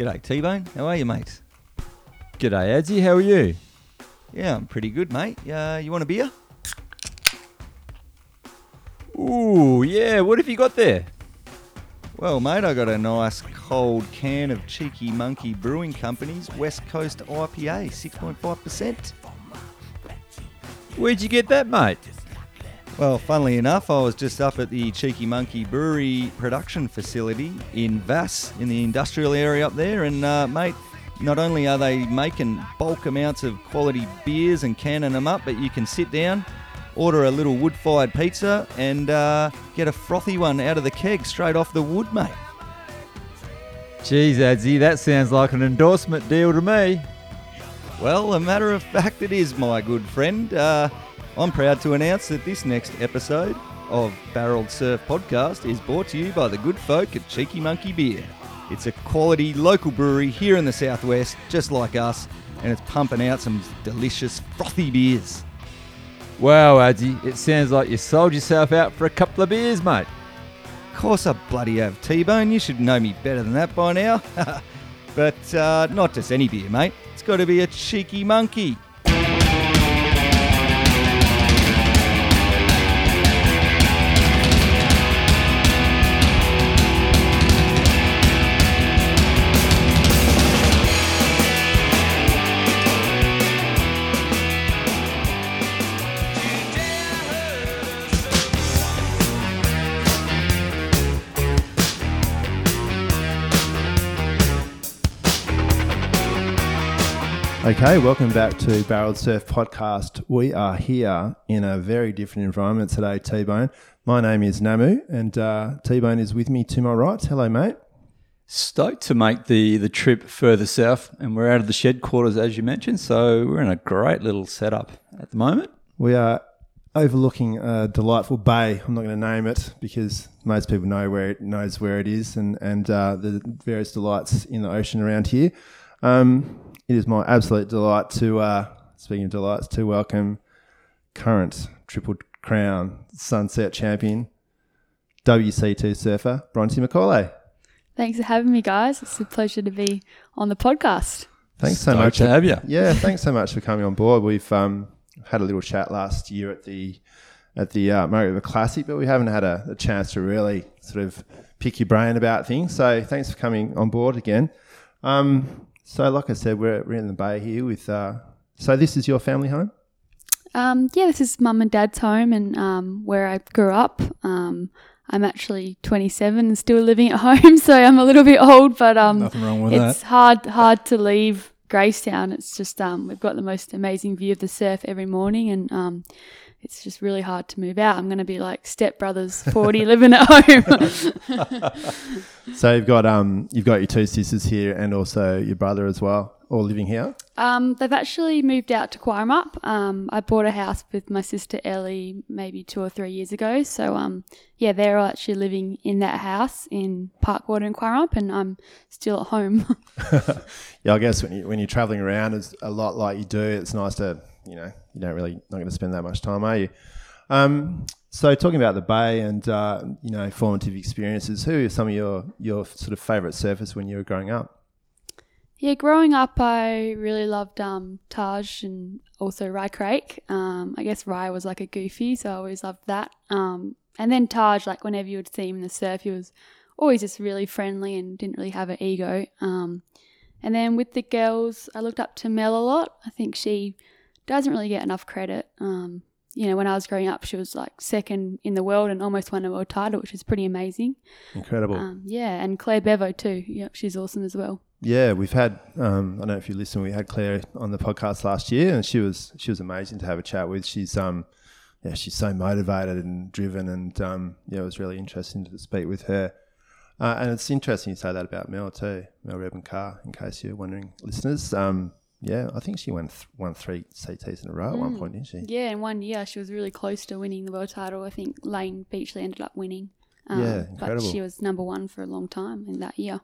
G'day, T Bone. How are you, mate? G'day, Adsy. How are you? Yeah, I'm pretty good, mate. Uh, you want a beer? Ooh, yeah. What have you got there? Well, mate, I got a nice cold can of Cheeky Monkey Brewing Company's West Coast IPA, 6.5%. Where'd you get that, mate? Well, funnily enough, I was just up at the Cheeky Monkey Brewery production facility in Vasse, in the industrial area up there, and uh, mate, not only are they making bulk amounts of quality beers and canning them up, but you can sit down, order a little wood-fired pizza, and uh, get a frothy one out of the keg straight off the wood, mate. Geez, Adsy, that sounds like an endorsement deal to me. Well, a matter of fact, it is, my good friend. Uh, I'm proud to announce that this next episode of Barreled Surf Podcast is brought to you by the good folk at Cheeky Monkey Beer. It's a quality local brewery here in the southwest, just like us, and it's pumping out some delicious frothy beers. Wow, Adsy, it sounds like you sold yourself out for a couple of beers, mate. Of course, I bloody have T-Bone. You should know me better than that by now. but uh, not just any beer, mate. It's got to be a cheeky monkey. Okay, welcome back to Barreled Surf Podcast. We are here in a very different environment today, T Bone. My name is Namu, and uh, T Bone is with me to my right. Hello, mate. Stoked to make the, the trip further south, and we're out of the shed quarters, as you mentioned, so we're in a great little setup at the moment. We are overlooking a delightful bay. I'm not going to name it because most people know where it knows where it is, and and uh, the various delights in the ocean around here. Um, it is my absolute delight to, uh, speaking of delights, to welcome current Triple Crown Sunset Champion, WC2 surfer, Bronte Macaulay. Thanks for having me, guys. It's a pleasure to be on the podcast. Thanks so Stoked much. to have you. Yeah, thanks so much for coming on board. We've um, had a little chat last year at the at the uh, Murray River Classic, but we haven't had a, a chance to really sort of pick your brain about things. So thanks for coming on board again. Um, so, like I said, we're, we're in the bay here with. Uh, so, this is your family home. Um, yeah, this is mum and dad's home and um, where I grew up. Um, I'm actually 27 and still living at home, so I'm a little bit old, but um, Nothing wrong with it's hard hard to leave Gracetown. It's just um, we've got the most amazing view of the surf every morning, and um, it's just really hard to move out. I'm going to be like stepbrothers 40 living at home. So you've got um you've got your two sisters here and also your brother as well, all living here. Um, they've actually moved out to Cowaramup. Um, I bought a house with my sister Ellie maybe two or three years ago. So um, yeah, they're all actually living in that house in Parkwater and Cowaramup, and I'm still at home. Yeah, I guess when you when you're traveling around, it's a lot like you do. It's nice to you know you don't really not going to spend that much time, are you? Um, so talking about the bay and uh, you know formative experiences, who are some of your your sort of favourite surfers when you were growing up? yeah, growing up, I really loved um, Taj and also Ry Craike. Um, I guess Ry was like a goofy, so I always loved that. Um, and then Taj, like whenever you would see him in the surf, he was always just really friendly and didn't really have an ego. Um, and then with the girls, I looked up to Mel a lot. I think she doesn't really get enough credit. Um, you know, when I was growing up, she was like second in the world and almost won a world title, which is pretty amazing. Incredible. Um, yeah, and Claire Bevo too. Yep, she's awesome as well. Yeah, we've had. Um, I don't know if you listen. We had Claire on the podcast last year, and she was she was amazing to have a chat with. She's um, yeah, she's so motivated and driven, and um, yeah, it was really interesting to speak with her. Uh, and it's interesting you say that about Mel too, Mel Redman-Carr. In case you're wondering, listeners. Um, yeah, I think she won th- won three CTs in a row at one point, didn't she? Yeah, in one year she was really close to winning the world title. I think Layne Beachley ended up winning. Um, Yeah, But she was number one for a long time in that year.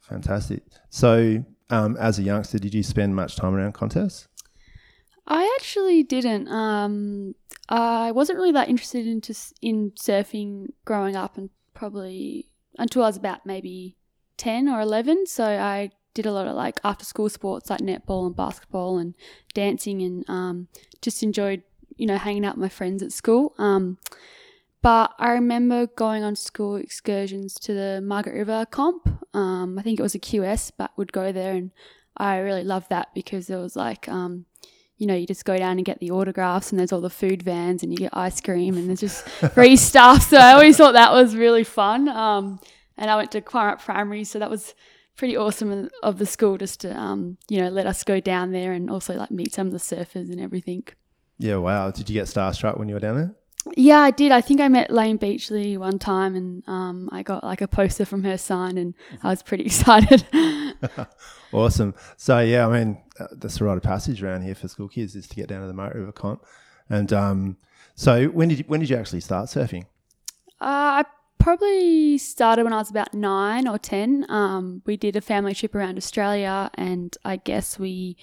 Fantastic. So, um, as a youngster, did you spend much time around contests? I actually didn't. Um, I wasn't really that interested s- in surfing growing up, and probably until I was about maybe ten or eleven. So I did a lot of like after school sports like netball and basketball and dancing and um, just enjoyed you know hanging out with my friends at school. Um, but I remember going on school excursions to the Margaret River comp. Um, I think it was a QS, but would go there, and I really loved that because it was like, um, you know, you just go down and get the autographs, and there's all the food vans, and you get ice cream, and there's just free stuff. So I always thought that was really fun. Um, and I went to Cowaramup Primary, so that was pretty awesome of the school just to, um, you know, let us go down there and also like meet some of the surfers and everything. Yeah, wow. Did you get starstruck when you were down there? Yeah, I did. I think I met Layne Beachley one time, and um, I got like a poster from her sign, and I was pretty excited. awesome. So yeah, I mean, uh, that's the rite of passage around here for school kids is to get down to the Margaret River Comp. And um, so when did you, when did you actually start surfing? Uh, I probably started when I was about nine or ten. Um, we did a family trip around Australia, and I guess we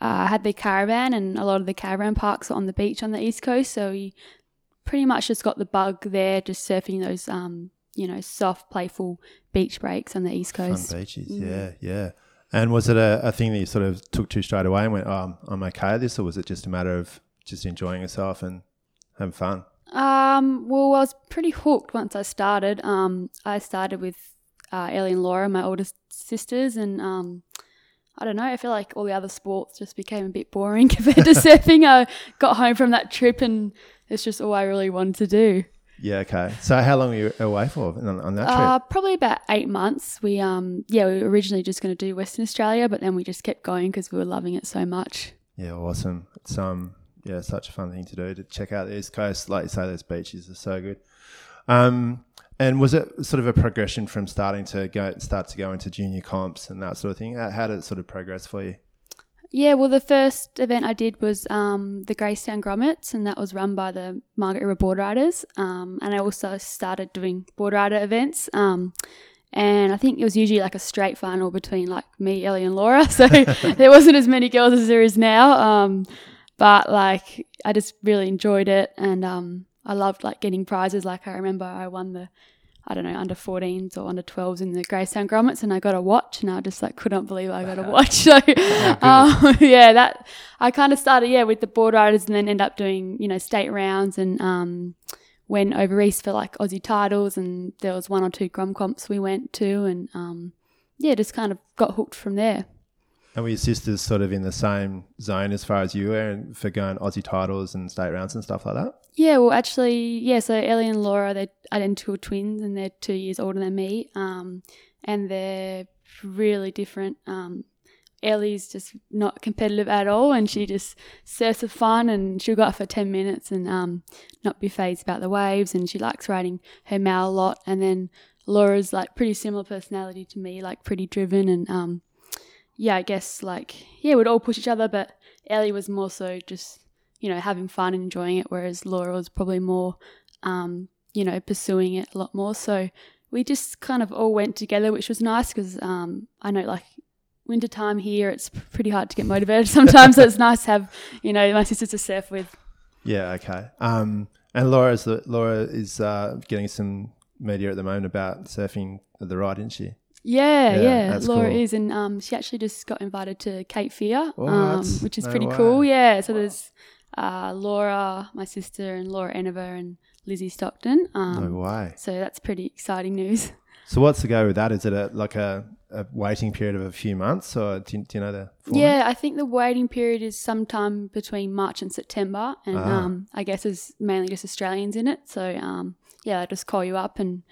uh, had the caravan, and a lot of the caravan parks are on the beach on the east coast. So we pretty much just got the bug there, just surfing those, um, you know, soft, playful beach breaks on the East Coast. Fun beaches, mm. yeah, yeah. And was it a, a thing that you sort of took to straight away and went, oh, I'm okay at this, or was it just a matter of just enjoying yourself and having fun? Um, well, I was pretty hooked once I started. Um, I started with uh, Ellie and Laura, my oldest sisters, and um, I don't know. I feel like all the other sports just became a bit boring compared to surfing. I got home from that trip and it's just all I really wanted to do. Yeah. Okay. So how long were you away for on, on that trip? Uh, probably about eight months. We um yeah we were originally just going to do Western Australia, but then we just kept going because we were loving it so much. Yeah. Awesome. It's um yeah such a fun thing to do to check out the East Coast. Like you say, those beaches are so good. Um. And was it sort of a progression from starting to go start to go into junior comps and that sort of thing? How did it sort of progress for you? Yeah, well, the first event I did was um, the Gracetown Grommets, and that was run by the Margaret River Board Riders. Um, and I also started doing board rider events. Um, and I think it was usually like a straight final between like me, Ellie, and Laura. So there wasn't as many girls as there is now. But like, I just really enjoyed it, and um, I loved like getting prizes. Like I remember I won the I don't know, under 14s or under 12s in the Gracetown Grommets, and I got a watch, and I just like couldn't believe I got a watch. So, um, yeah, that I kind of started, yeah, with the board riders, and then end up doing, you know, state rounds, and um, went over east for like Aussie titles, and there was one or two Grom comps we went to, and um, yeah, just kind of got hooked from there. And were your sisters sort of in the same zone as far as you were for going Aussie titles and state rounds and stuff like that? Yeah, well, actually, yeah. So Ellie and Laura, they're identical twins, and they're two years older than me. Um, and they're really different. Um, Ellie's just not competitive at all, and she just surfs for fun, and she'll go out for ten minutes and um, not be phased about the waves, and she likes riding her mal a lot. And then Laura's like pretty similar personality to me, like pretty driven, and um, yeah, I guess like yeah, we'd all push each other, but Ellie was more so just you know, having fun and enjoying it, whereas Laura was probably more, um, you know, pursuing it a lot more. So we just kind of all went together, which was nice because um, I know like wintertime here, it's pretty hard to get motivated sometimes. so it's nice to have, you know, my sisters to surf with. Yeah, okay. Um, and Laura's Laura is uh, getting some media at the moment about surfing at the ride, isn't she? Yeah, yeah, yeah. Laura cool. is, and um, she actually just got invited to Cape Fear, um, which is no pretty way. cool. Yeah, so wow. there's uh, Laura, my sister, and Laura Enever and Lizzie Stockton. Um, no way. So that's pretty exciting news. So what's the go with that? Is it a, like a, a waiting period of a few months, or do you, do you know the? Format? Yeah, I think the waiting period is sometime between March and September, and ah. um, I guess there's mainly just Australians in it. So um, yeah, I just call you up and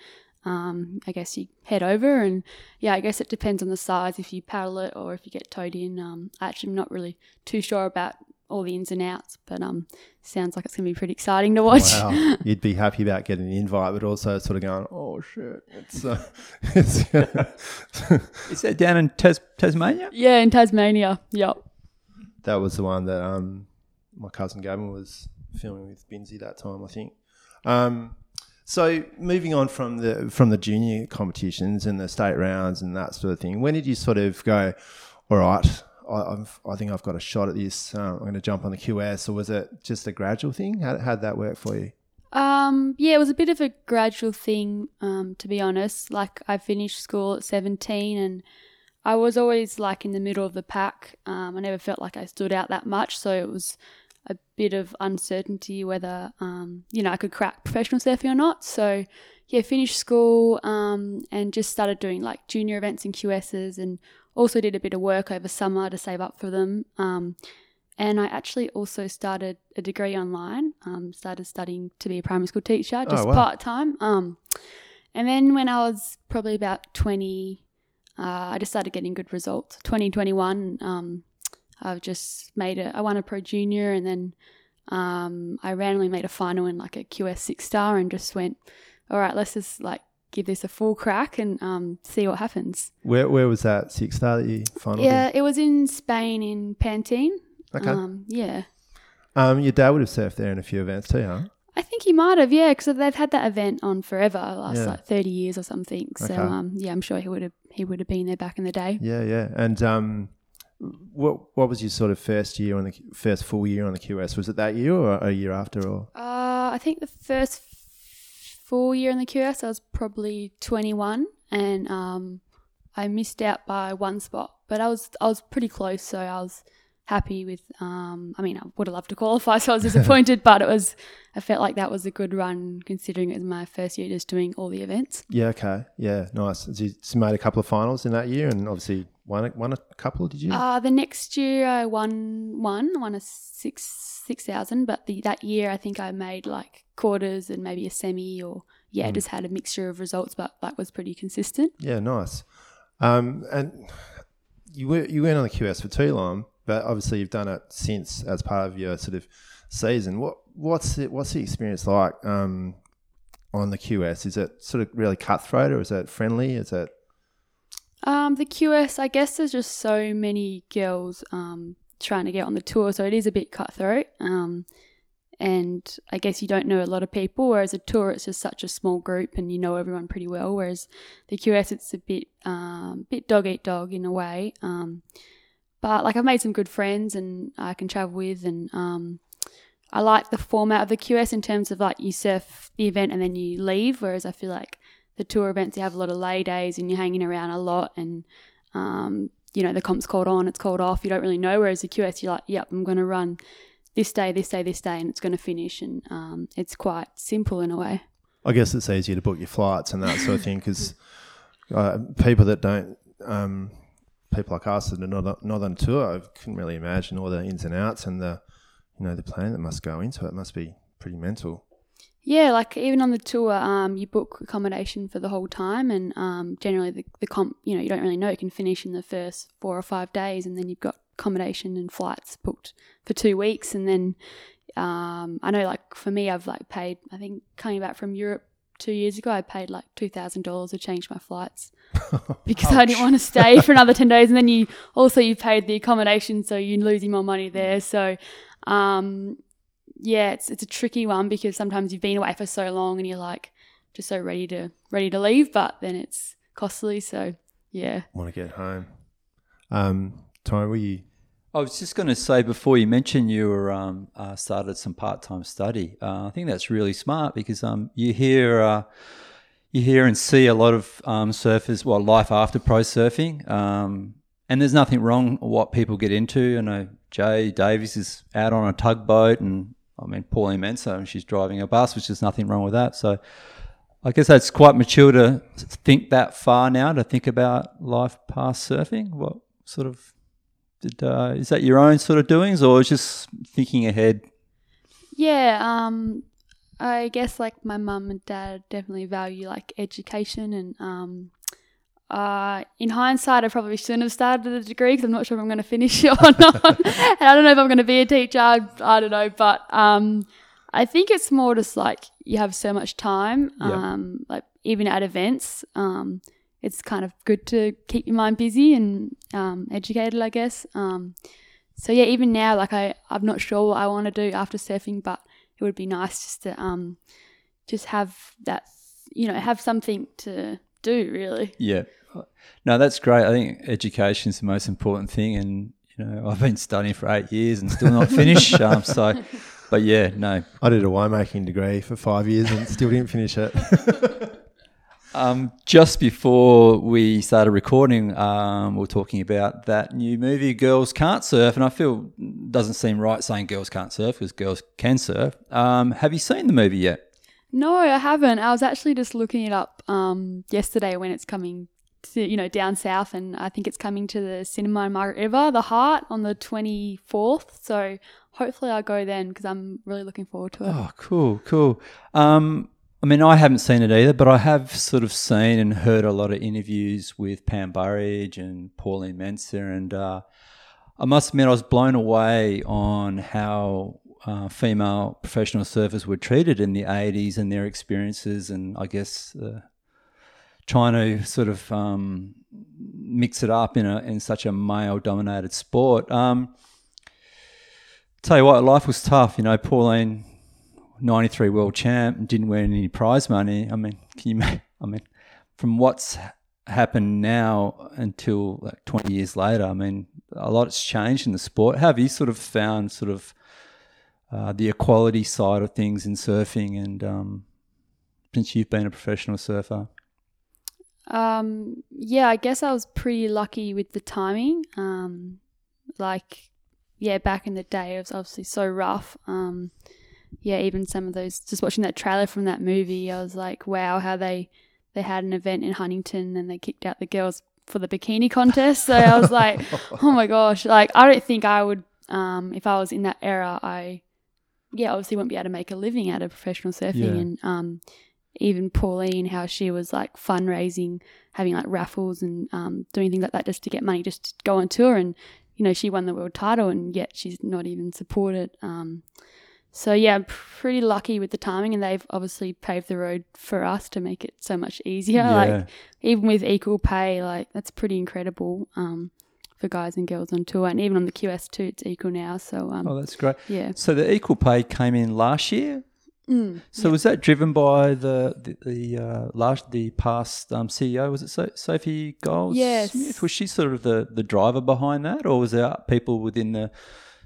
um, I guess you head over and yeah, I guess it depends on the size if you paddle it or if you get towed in. Um, actually, I'm not really too sure about all the ins and outs, but um, sounds like it's going to be pretty exciting to watch. Wow. You'd be happy about getting the invite, but also sort of going, oh shit, it's, uh, it's is that down in Tas- Tasmania? Yeah, in Tasmania. Yep. That was the one that um, my cousin Gavin was filming with Binsey that time, I think. Um, so moving on from the from the junior competitions and the state rounds and that sort of thing, when did you sort of go, all right, I, I think I've got a shot at this. Uh, I'm going to jump on the QS, or was it just a gradual thing? How did that work for you? Um, yeah, it was a bit of a gradual thing, um, to be honest. Like I finished school at 17 and I was always like in the middle of the pack. Um, I never felt like I stood out that much, so it was a bit of uncertainty whether um, you know I could crack professional surfing or not. So yeah, finished school um, and just started doing like junior events and QSs, and also did a bit of work over summer to save up for them. Um, and I actually also started a degree online. Um, started studying to be a primary school teacher, just wow. part time. Um, and then when I was probably about twenty uh, I just started getting good results. 2021, um, I've just made it. I won a pro junior, and then um, I randomly made a final in like a QS six star, and just went, all right, let's just like give this a full crack and um, see what happens. Where where was that six star that you finally? Yeah, it was in Spain in Pantín. Okay. Um, yeah. Um, your dad would have surfed there in a few events too, huh? I think he might have, yeah, because they've had that event on forever, last Yeah. like thirty years or something. So, Okay. um, yeah, I'm sure he would have he would have been there back in the day. Yeah, yeah. And um, what what was your sort of first year on the first full year on the QS? Was it that year or a year after? Or Uh, I think the first full year in the QS, I was probably 21, and um, I missed out by one spot. But I was I was pretty close, so I was happy with. Um, I mean, I would have loved to qualify, so I was disappointed, but it was. I felt like that was a good run considering it was my first year just doing all the events. yeah, okay, yeah, nice. So you made a couple of finals in that year, and obviously won a, won a couple. Did you? Uh, the next year I won one, I won a six six thousand, but the that year I think I made like quarters and maybe a semi or yeah, just had a mixture of results, but that was pretty consistent. Yeah, nice. Um, and you were you went on the QS for too long, but obviously you've done it since as part of your sort of season. What what's it, what's the experience like um, on the QS? Is it sort of really cutthroat, or is it friendly? Is it Um, the QS, I guess there's just so many girls um, trying to get on the tour, so it is a bit cutthroat. Um, and I guess you don't know a lot of people, whereas a tour, it's just such a small group and you know everyone pretty well. Whereas the QS, it's a bit, um, bit dog eat dog in a way. Um, but like I've made some good friends and I can travel with, and um, I like the format of the QS in terms of like you surf the event and then you leave, whereas I feel like the tour events you have a lot of lay days and you're hanging around a lot and um, you know the comp's called on, it's called off. You don't really know. Whereas the QS, you're like, yep, I'm going to run this day, this day, this day, and it's going to finish, and um, it's quite simple in a way. I guess it's easier to book your flights and that sort of thing because uh, people that don't, um, people like us that are not not on tour, I couldn't really imagine all the ins and outs and the, you know, the planning that must go into it. It must be pretty mental. Yeah, like even on the tour, um, you book accommodation for the whole time, and um, generally the, the comp, you know, you don't really know. It can finish in the first four or five days, and then you've got accommodation and flights booked for two weeks, and then um, I know, like for me, I've like paid. I think coming back from Europe two years ago, I paid like two thousand dollars to change my flights because I didn't want to stay for another ten days, and then you also you paid the accommodation, so you're losing more money there. So. Um, yeah, it's it's a tricky one because sometimes you've been away for so long and you're like just so ready to ready to leave, but then it's costly. So yeah, Want to get home. Um, Ty, were you? I was just going to say before you mentioned you were um, uh, started some part time study. Uh, I think that's really smart because um, you hear uh, you hear and see a lot of um, surfers. Well, life after pro surfing, um, and there's nothing wrong with what people get into. I know Jay Davies is out on a tugboat, and I mean Pauline Menczer, and she's driving a bus, which is nothing wrong with that. So. I guess that's quite mature to think that far now to think about life past surfing. What sort of did, uh, is that your own sort of doings, or just thinking ahead? yeah. Um, I guess like my mum and dad definitely value like education and um. Uh, in hindsight, I probably shouldn't have started a degree because I'm not sure if I'm going to finish it or not. and I don't know if I'm going to be a teacher. I, I don't know, but um, I think it's more just like you have so much time. Yeah. Um, like even at events, um, it's kind of good to keep your mind busy and um, educated, I guess. Um, so yeah, even now, like I, I'm not sure what I want to do after surfing, but it would be nice just to um, just have that, you know, have something to do really. Yeah, no, that's great. I think education is the most important thing, and you know, I've been studying for eight years and still not finished. um, so, but yeah, no. I did a winemaking degree for five years and still didn't finish it. Um, just before we started recording, um, we were talking about that new movie, Girls Can't Surf, and I feel doesn't seem right saying girls can't surf because girls can surf. Um, have you seen the movie yet? No, I haven't. I was actually just looking it up um, yesterday when it's coming to, you know, down south, and I think it's coming to the cinema in Margaret River, The Heart, on the 24th. So hopefully I'll go then because I'm really looking forward to it. Oh, cool, cool. Um, I mean, I haven't seen it either, but I have sort of seen and heard a lot of interviews with Pam Burridge and Pauline Menczer, and uh, I must admit I was blown away on how uh, female professional surfers were treated in the 80s and their experiences, and I guess uh, trying to sort of um, mix it up in a in such a male dominated sport. Um, tell you what, life was tough. You know, Pauline, 93 world champ, didn't win any prize money. I mean, can you, I mean, from what's happened now until like 20 years later, I mean, a lot's changed in the sport. Have you sort of found sort of uh, the equality side of things in surfing and um, since you've been a professional surfer? Um, yeah, I guess I was pretty lucky with the timing. Um, like, yeah, back in the day, it was obviously so rough. Um, yeah, even some of those, just watching that trailer from that movie, I was like, wow, how they they had an event in Huntington and they kicked out the girls for the bikini contest. So I was like, oh my gosh, like I don't think I would, um, if I was in that era, I, yeah, obviously wouldn't be able to make a living out of professional surfing Yeah. and um, even Pauline, how she was like fundraising, having like raffles and um, doing things like that just to get money, just to go on tour. And, you know, she won the world title and yet she's not even supported. Um, so, yeah, I'm pretty lucky with the timing and they've obviously paved the road for us to make it so much easier. Like, even with equal pay, like, that's pretty incredible um, for guys and girls on tour. And even on the QS2, it's equal now. So, um, oh, that's great. yeah. So the equal pay came in last year. Mm. So was that driven by the the, the uh, last the past um, CEO? Was it so- Sophie Goldschmidt? Yes. Was she sort of the, the driver behind that, or was there people within the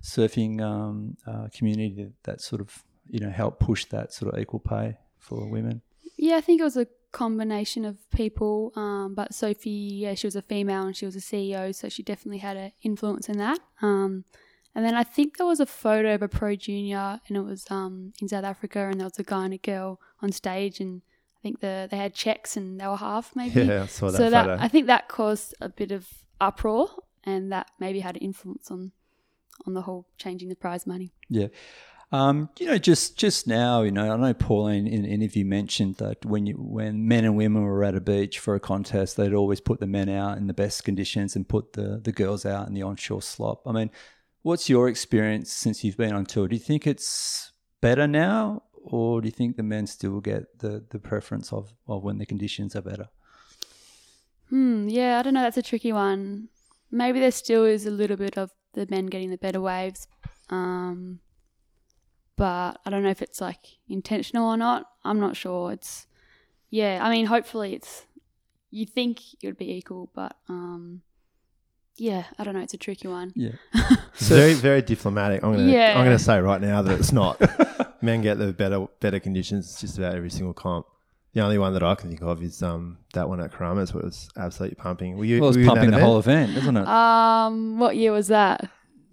surfing um, uh, community that sort of you know helped push that sort of equal pay for women? Yeah, I think it was a combination of people. Um, but Sophie, yeah, she was a female and she was a CEO, so she definitely had an influence in that. Um, and then I think there was a photo of a pro junior, and it was um, in South Africa, and there was a guy and a girl on stage, and I think the they had checks and they were half maybe. Yeah, I saw that so that photo. I think that caused a bit of uproar, and that maybe had an influence on on the whole changing the prize money. Yeah. Um, you know, just just now, you know, I know Pauline in an interview mentioned that when you when men and women were at a beach for a contest, they'd always put the men out in the best conditions and put the the girls out in the onshore slop. I mean, what's your experience since you've been on tour? Do you think it's better now, or do you think the men still get the the preference of of when the conditions are better? Hmm, yeah, I don't know. That's a tricky one. Maybe there still is a little bit of the men getting the better waves. Um, but I don't know if it's like intentional or not. I'm not sure. It's, yeah, I mean, hopefully it's, you think it would be equal, but um, yeah, I don't know. It's a tricky one. Yeah. It's very, very diplomatic. I'm gonna, Yeah. I'm gonna say right now that it's not. Men get the better, better conditions just about every single comp. The only one that I can think of is um that one at Keramas where it was absolutely pumping. Were you? Well, it's were you in pumping that the event? whole event, isn't it? Um, what year was that?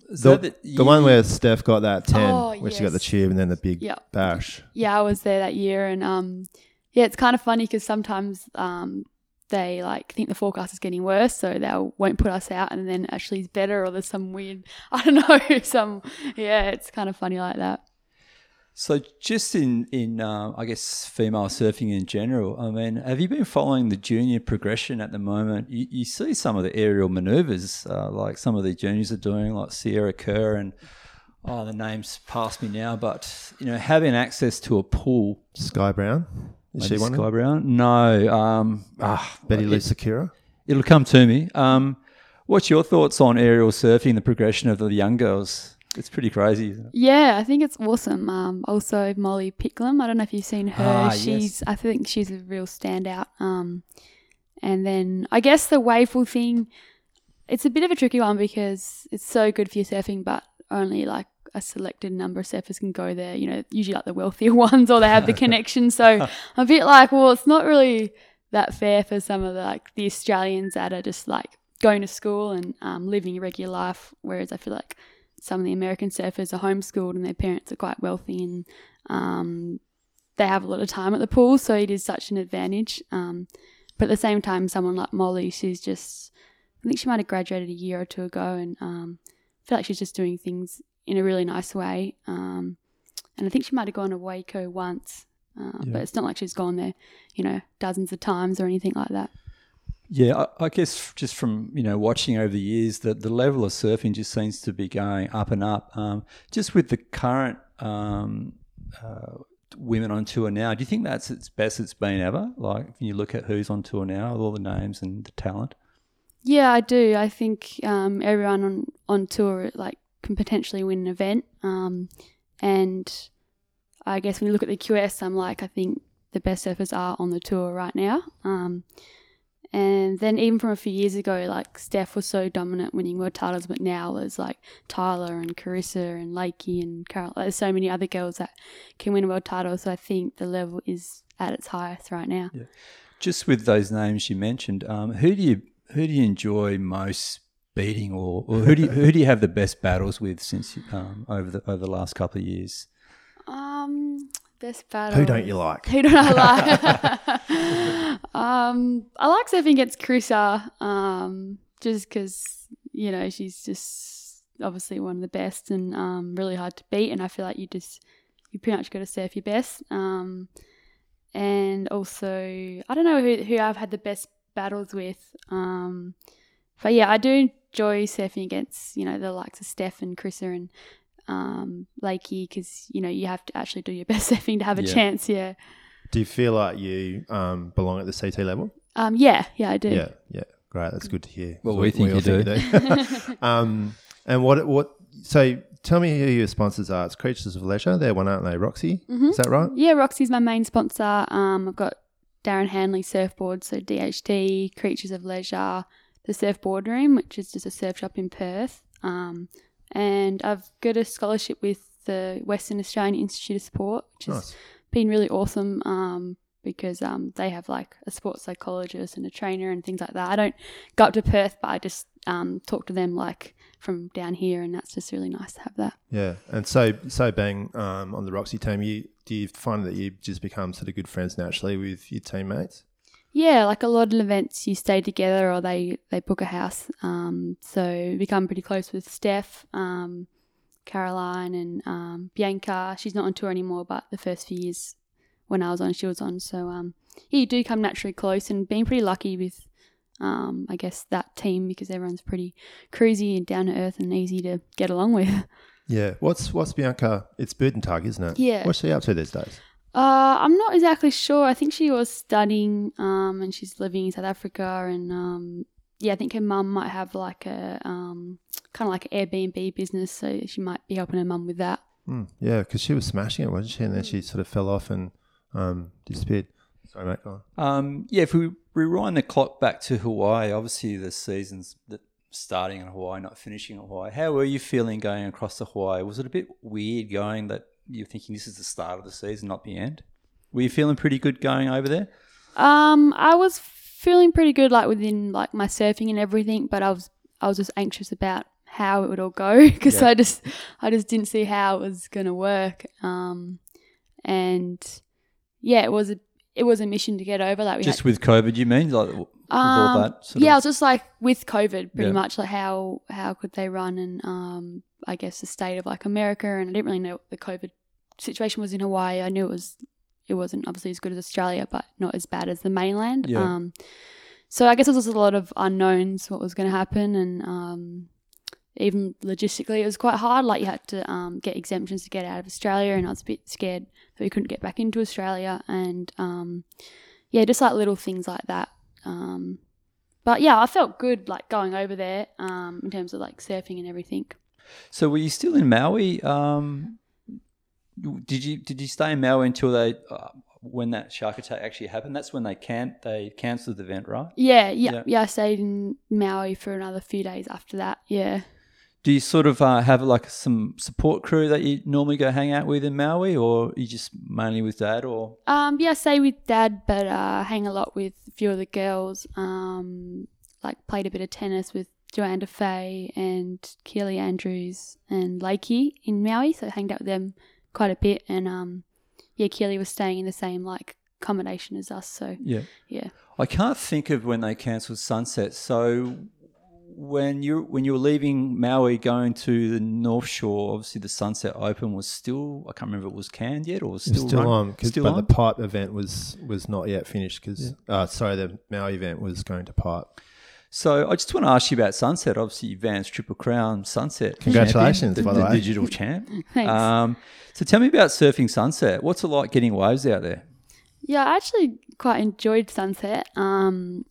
Is The, that the one where Steph got that ten, Oh, where she got the tube and then the big Yeah. bash. yeah, I was there that year, and um, yeah, it's kind of funny because sometimes um, they like think the forecast is getting worse, so they won't put us out, and then actually it's better, or there's some weird, I don't know, some yeah, it's kind of funny like that. So, just in in uh, I guess female surfing in general, I mean, have you been following the junior progression at the moment? You, you see some of the aerial manoeuvres, uh, like some of the juniors are doing, like Sierra Kerr and oh, the names pass me now, but you know, having access to a pool. Sky Brown. Is she one? Sky Brown? No. Um, ah, Betty Lou it, Sakura. it'll come to me. Um, what's your thoughts on aerial surfing, the progression of the young girls? It's pretty crazy. Isn't it? Yeah, I think it's awesome. Um, also Molly Picklum. I don't know if you've seen her. Ah, she's yes. I think she's a real standout. Um, and then I guess the waveful thing, it's a bit of a tricky one because it's so good for your surfing, but only like a selected number of surfers can go there. You know, usually like the wealthier ones or they have the connection. So I'm a bit like, well, it's not really that fair for some of the like the Australians that are just like going to school and um, living a regular life. Whereas I feel like some of the American surfers are homeschooled and their parents are quite wealthy and um, they have a lot of time at the pool, so it is such an advantage. Um, but at the same time, someone like Molly, she's just I think she might have graduated a year or two ago, and um, I feel like she's just doing things in a really nice way. Um, and I think she might have gone to Waco once, uh, Yeah. but it's not like she's gone there, you know, dozens of times or anything like that. Yeah, I, I guess just from you know watching over the years, that the level of surfing just seems to be going up and up. Um, just with the current um, uh, women on tour now, do you think that's its best it's been ever? Like, when you look at who's on tour now, all the names and the talent. Yeah, I do. I think um, everyone on, on tour like can potentially win an event. Um, and I guess when you look at the QS, I'm like, I think the best surfers are on the tour right now. And then even from a few years ago, like Steph was so dominant winning world titles, but now there's like Tyler and Carissa and Lakey and Carol. There's so many other girls that can win a world title. So I think the level is at its highest right now. Yeah. Just with those names you mentioned, um, who do you who do you enjoy most beating, or, or who do you, who do you have the best battles with since um, over the over the last couple of years? Um, best battle. Who don't you like? Who don't I like? um, I like surfing against Carissa, um, just because you know she's just obviously one of the best and um, really hard to beat. And I feel like you just you pretty much got to surf your best. Um, and also I don't know who who I've had the best battles with. Um, but yeah, I do enjoy surfing against you know the likes of Steph and Carissa and um, Lakey because you know you have to actually do your best surfing to have a Yeah. chance. Yeah. Do you feel like you um, belong at the CT level? Um, yeah, yeah, I do. Yeah, yeah, great. That's good to hear. Well, So we think all you do. do. um, and what what? So tell me who your sponsors are. It's Creatures of Leisure. They're one, aren't they? Roxy, Mhm. is that right? Yeah, Roxy's my main sponsor. Um, I've got Darren Handley Surfboard, so DHD, Creatures of Leisure, the Surfboard Room, which is just a surf shop in Perth. Um, and I've got a scholarship with the Western Australian Institute of Sport, which has been really awesome um, because um, they have like a sports psychologist and a trainer and things like that. I don't go up to Perth, but I just um, talk to them like from down here, and that's just really nice to have that. Yeah, and so so bang um, on the Roxy team. You do you find that you just become sort of good friends naturally with your teammates? Yeah, like a lot of events, you stay together or they, they book a house. Um, so become pretty close with Steph, um, Caroline, and um, Bianca. She's not on tour anymore, but the first few years when I was on, she was on. So um, yeah, you do come naturally close, and being pretty lucky with, um, I guess that team because everyone's pretty cruisy and down to earth and easy to get along with. Yeah. What's what's Bianca? It's Buitendag, isn't it? Yeah. What's she up to these days? Uh, I'm not exactly sure. I think she was studying, um, and she's living in South Africa, and um, yeah, I think her mum might have like a um, kind of like an Airbnb business, so she might be helping her mum with that. Hmm. Yeah, because she was smashing it, wasn't she? And then she sort of fell off and um, disappeared. Sorry, mate. Go on. Um, yeah, if we rewind the clock back to Hawaii, obviously the season's that starting in Hawaii, not finishing in Hawaii. How were you feeling going across to Hawaii? Was it a bit weird going that you're thinking this is the start of the season, not the end? Were you feeling pretty good going over there? Um, I was feeling pretty good, like within like my surfing and everything, but I was I was just anxious about how it would all go because Yeah. I just I just didn't see how it was gonna work. Um, and yeah, it was a it was a mission to get over. Like Just with COVID, you mean? Like with all um, that? Yeah, I of, was just like with COVID, pretty Yeah. much like how how could they run and um I guess the state of like America, and I didn't really know what the COVID situation was in Hawaii. I knew it was it wasn't obviously as good as Australia, but not as bad as the mainland. Yeah. Um, so I guess there was a lot of unknowns what was going to happen, and um, even logistically, it was quite hard. Like you had to um, get exemptions to get out of Australia, and I was a bit scared that we couldn't get back into Australia, and um, yeah, just like little things like that. Um, but yeah, I felt good like going over there um, in terms of like surfing and everything. so were you still in Maui? Um, did you did you stay in Maui until they uh, when that shark attack actually happened? That's when they can they cancelled the event, right? Yeah, yeah, Yeah. yeah. I stayed in Maui for another few days after that. Yeah. Do you sort of uh, have like some support crew that you normally go hang out with in Maui, or you just mainly with dad? Or Um, yeah, stay with dad, but uh, hang a lot with a few of the girls. Um, like played a bit of tennis with Johanne Defay and Keely Andrews and Lakey in Maui, so I hanged out with them quite a bit. And um, yeah, Keely was staying in the same like accommodation as us, so yeah, yeah. I can't think of when they cancelled Sunset. So when you when you were leaving Maui going to the North Shore, obviously the Sunset Open was still I can't remember if it was canned yet or was It's still, still run- on, 'cause- still but on? the pipe event was was not yet finished because uh, sorry, the Maui event was going to pipe. So I just want to ask you about Sunset. Obviously, Vans Triple Crown Sunset. Congratulations, champion, by the way. digital champ. Thanks. Um, so tell me about surfing Sunset. What's it like getting waves out there? Yeah, I actually quite enjoyed Sunset. Um,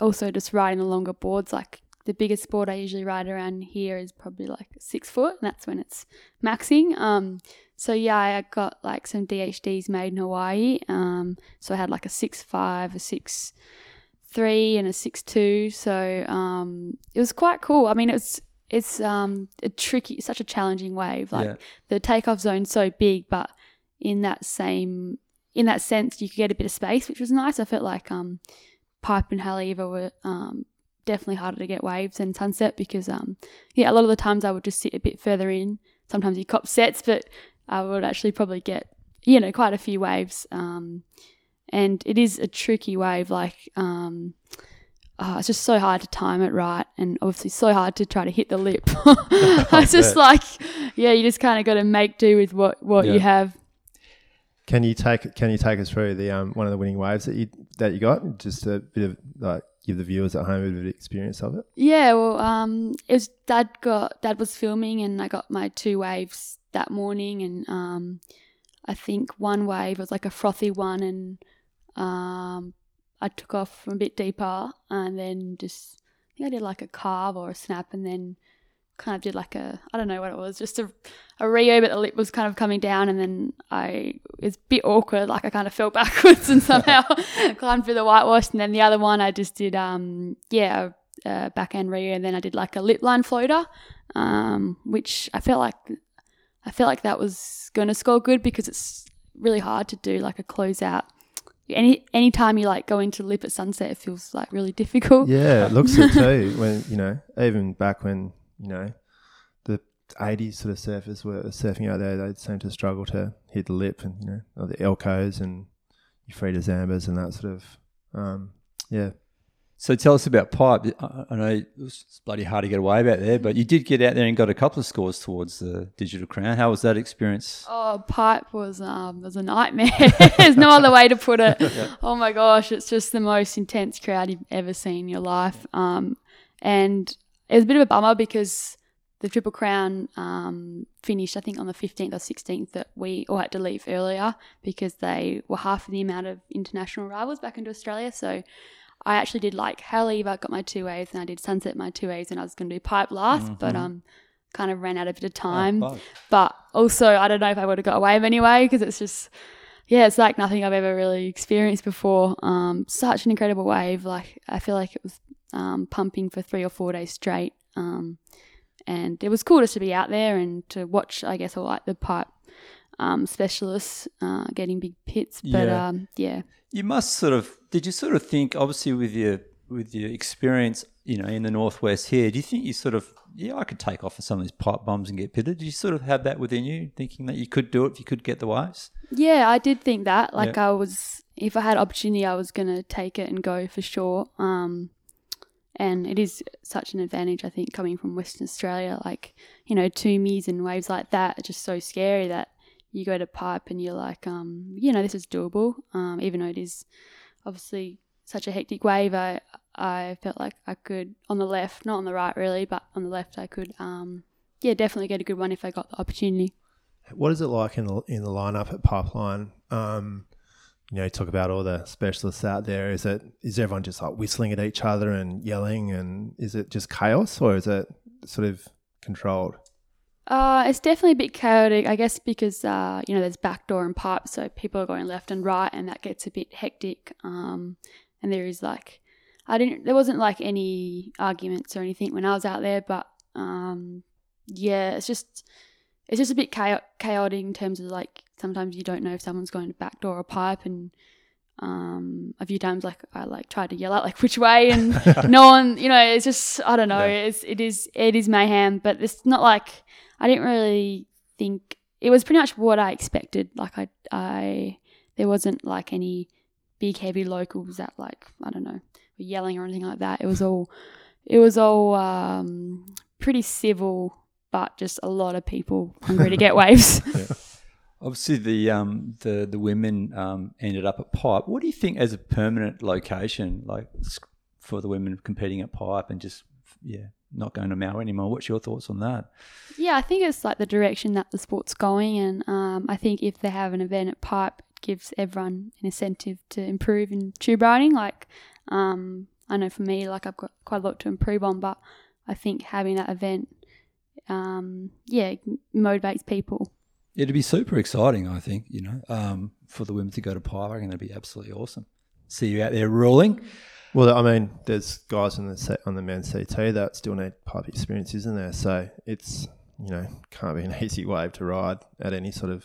also, just riding the longer boards. Like the biggest board I usually ride around here is probably like six foot, and that's when it's maxing. Um, so yeah, I got like some DHDs made in Hawaii. Um, so I had like a six five, a six three, and a six two. So um, it was quite cool. I mean, it's it's um a tricky, such a challenging wave. Like Yeah. the takeoff zone's so big, but in that same in that sense, you could get a bit of space, which was nice. I felt like um, Pipe and Haleiwa were um, definitely harder to get waves than Sunset because um, yeah, a lot of the times I would just sit a bit further in. Sometimes you cop sets, but I would actually probably get you know quite a few waves. Um, and it is a tricky wave. Like um, oh, it's just so hard to time it right, and obviously so hard to try to hit the lip. it's just bet. like yeah, you just kind of got to make do with what what Yeah. you have. Can you take Can you take us through the um, one of the winning waves that you that you got? Just a bit of like give the viewers at home a bit of experience of it. Yeah, well, um, it was dad got dad was filming, and I got my two waves that morning, and um, I think one wave was like a frothy one, and um, I took off from a bit deeper, and then just I think I did like a carve or a snap, and then kind of did like a I don't know what it was, just a a reo, but the lip was kind of coming down, and then I it was a bit awkward, like I kind of fell backwards and somehow climbed through the whitewash, and then the other one I just did um yeah a, a backhand reo, and then I did like a lip line floater, um which I felt like I felt like that was going to score good because it's really hard to do like a closeout. Any anytime you like go into lip at sunset, it feels like really difficult. Yeah, it looks it too. When you know, even back when you know the '80s sort of surfers were surfing out there, they seemed to struggle to hit the lip, and you know, the Elcos and Frieda Zambas and that sort of. Um, yeah, So tell us about pipe. I I know it was bloody hard to get away out there, but you did get out there and got a couple of scores towards the digital crown. How was that experience? Oh, pipe was um was a nightmare. There's no other way to put it. Oh my gosh, it's just the most intense crowd you've ever seen in your life. Um, and it was a bit of a bummer because the Triple Crown um finished I think on the 15th or 16th that we all had to leave earlier because they were half the amount of international rivals back into Australia. So I actually did like Haleiwa, got my two waves, and I did Sunset my two waves, and I was going to do pipe last, but um, kind of ran out of bit of time. Oh, but also, I don't know if I would have got a wave anyway because it's just, yeah, it's like nothing I've ever really experienced before. Um, such an incredible wave. Like I feel like it was um, pumping for three or four days straight. Um, and it was cool just to be out there and to watch. I guess all like the pipe um, specialists uh, getting big pits. But Yeah. um, yeah, You must sort of. Did you sort of think, obviously, with your with your experience, you know, in the northwest here, do you think you sort of, yeah, I could take off of some of these pipe bombs and get pitted? Did you sort of have that within you, thinking that you could do it if you could get the waves? Yeah, I did think that. Like Yeah. I was, if I had opportunity, I was gonna take it and go for sure. Um, and it is such an advantage, I think, coming from Western Australia. Like you know, Toomies and waves like that are just so scary that you go to pipe and you're like, um, you know, this is doable. Um, even though it is obviously such a hectic wave, I I felt like I could on the left, not on the right really, but on the left I could, um, yeah, definitely get a good one if I got the opportunity. What is it like in the in the lineup at Pipeline? Um, you know, talk about all the specialists out there. Is it is everyone just like whistling at each other and yelling, and is it just chaos, or is it sort of controlled? Uh, it's definitely a bit chaotic, I guess, because uh, you know there's backdoor and pipe, so people are going left and right, and that gets a bit hectic. Um, and there is like, I didn't, there wasn't like any arguments or anything when I was out there, but um, yeah, it's just it's just a bit chaotic in terms of like sometimes you don't know if someone's going to backdoor a pipe and um a few times like I like tried to yell out like which way? And no one you know it's just I don't know Yeah. it's it is it is mayhem but it's not like I didn't really think it was pretty much what I expected. Like I I there wasn't like any big heavy locals that like I don't know were yelling or anything like that. It was all it was all um pretty civil but just a lot of people hungry to get waves Obviously, the um, the the women um, ended up at Pipe. What do you think as a permanent location, like for the women competing at Pipe and just yeah, not going to Maui anymore? What's your thoughts on that? Yeah, I think it's like the direction that the sport's going, and um, I think if they have an event at Pipe, it gives everyone an incentive to improve in tube riding. Like, um, I know for me, like I've got quite a lot to improve on, but I think having that event, um, yeah, motivates people. It'd be super exciting, I think. You know, um, for the women to go to Pipe, I reckon that'd be absolutely awesome. See you out there ruling. Well, I mean, there's guys on the se- on the men's CT that still need pipe experience, isn't there? So it's you know can't be an easy wave to ride at any sort of.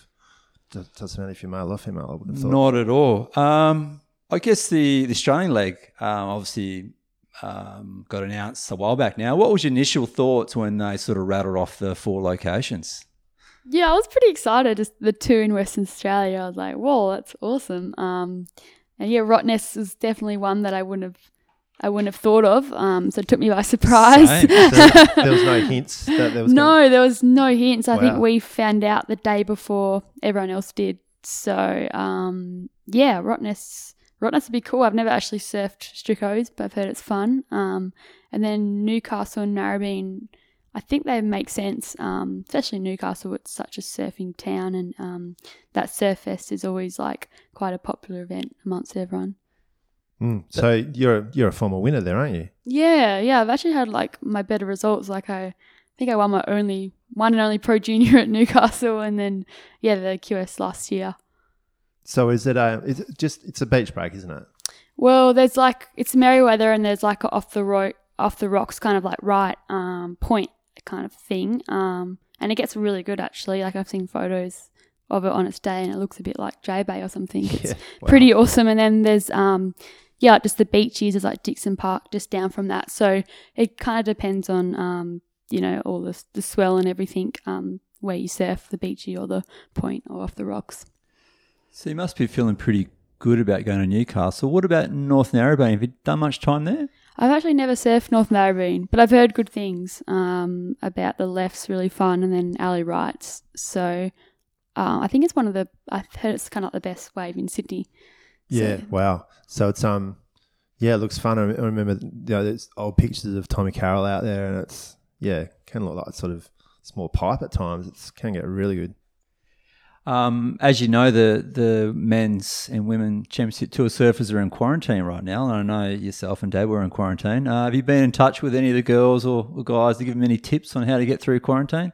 do- Doesn't matter if you're male or female. I would have thought. Not at all. Um, I guess the, the Australian leg um, obviously um, got announced a while back now. What was your initial thoughts when they sort of rattled off the four locations? Yeah, I was pretty excited. Just the two in Western Australia, I was like, "Whoa, that's awesome!" Um, and yeah, Rottnest is definitely one that I wouldn't have, I wouldn't have thought of. Um, so it took me by surprise. So there was no hints that there was. no, there was no hints. I think we found out the day before everyone else did. So um, yeah, Rottnest, Rottnest would be cool. I've never actually surfed Strickos, but I've heard it's fun. Um, and then Newcastle and Narrabeen, I think they make sense, um, especially Newcastle. It's such a surfing town, and um, that surf fest is always like quite a popular event amongst everyone. Mm, so you're you're a former winner there, aren't you? Yeah, yeah. I've actually had like my better results. Like I think I won my only one and only pro junior at Newcastle, and then yeah, the QS last year. So is it a? Is it just? It's a beach break, isn't it? Well, there's like it's Merewether, and there's like a off the ro- off the rocks kind of like right um, point kind of thing, um, and it gets really good actually. Like I've seen photos of it on its day, and it looks a bit like J Bay or something. It's Yeah, wow. pretty awesome. And then there's um yeah, just the beaches is like Dixon Park just down from that. So it kind of depends on um you know all the the swell and everything um where you surf the beachy or the point or off the rocks. So you must be feeling pretty good about going to Newcastle. What about North Narrabeen? Have you done much time there? I've actually never surfed North Narrabeen, but I've heard good things um, about the left's really fun and then alley rights. So uh, I think it's one of the. I've heard it's kind of the best wave in Sydney. Yeah. Wow. So it's um, yeah, it looks fun. I remember you know, there's old pictures of Tommy Carroll out there, and it's yeah, can look like a sort of small pipe at times. It can get really good. Um, as you know, the the men's and women championship tour surfers are in quarantine right now. And I know yourself and Dad were in quarantine. Uh, have you been in touch with any of the girls or, or guys to give them any tips on how to get through quarantine?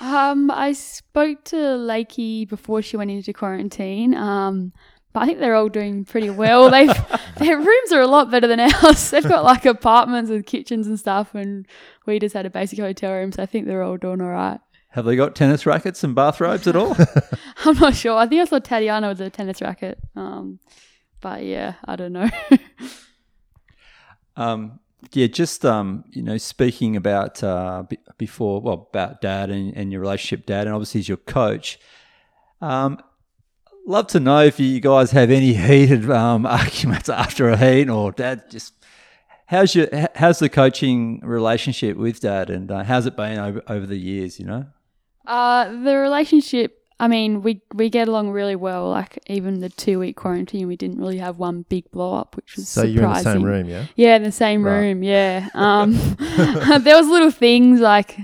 Um, I spoke to Lakey before she went into quarantine. Um, but I think they're all doing pretty well. They've their rooms are a lot better than ours. They've got like apartments with kitchens and stuff, and we just had a basic hotel room. So I think they're all doing all right. Have they got tennis rackets and bathrobes at all? I'm not sure. I think I saw Tatiana with a tennis racket. Um, but yeah, I don't know. Um, yeah, just um, you know, speaking about uh, b- before, well, about dad and, and your relationship, dad, and obviously he's your coach. Um, love to know if you guys have any heated um, arguments after a heat, or dad just how's your how's the coaching relationship with dad, and uh, how's it been over over the years? You know, Uh, the relationship. I mean, we we get along really well. Like even the two week quarantine, we didn't really have one big blow up, which was So surprising. you're in the same room, yeah? Yeah, in the same Right. room. Yeah. Um, there was little things like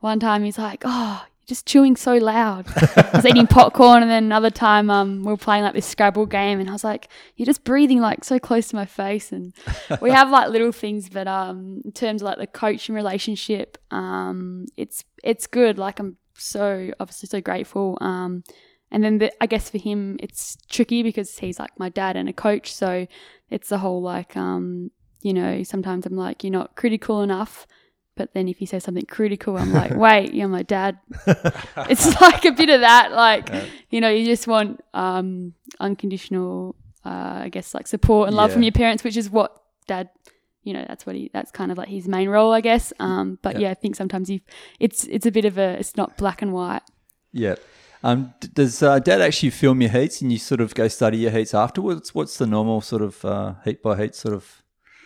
one time he's like, "Oh, you're just chewing so loud." I was eating popcorn, and then another time, um, we were playing like this Scrabble game, and I was like, "You're just breathing like so close to my face." And we have like little things, but um, in terms of like the coaching relationship, um, it's it's good. Like I'm so obviously so grateful. Um, and then the, I guess for him it's tricky because he's like my dad and a coach, so it's the whole like um, you know sometimes I'm like you're not critical enough, But then if he says something critical, I'm like, wait, you're my Dad. it's like a bit of that. Like, you know, you just want um, unconditional, uh, I guess, like support and love Yeah. from your parents, which is what Dad. You know, that's what he. That's kind of like his main role, I guess. Um, but Yeah. yeah, I think sometimes you, it's it's a bit of a. It's not black and white. Yeah. Um, d- does uh, Dad actually film your heats and you sort of go study your heats afterwards? What's the normal sort of uh, heat by heat sort of?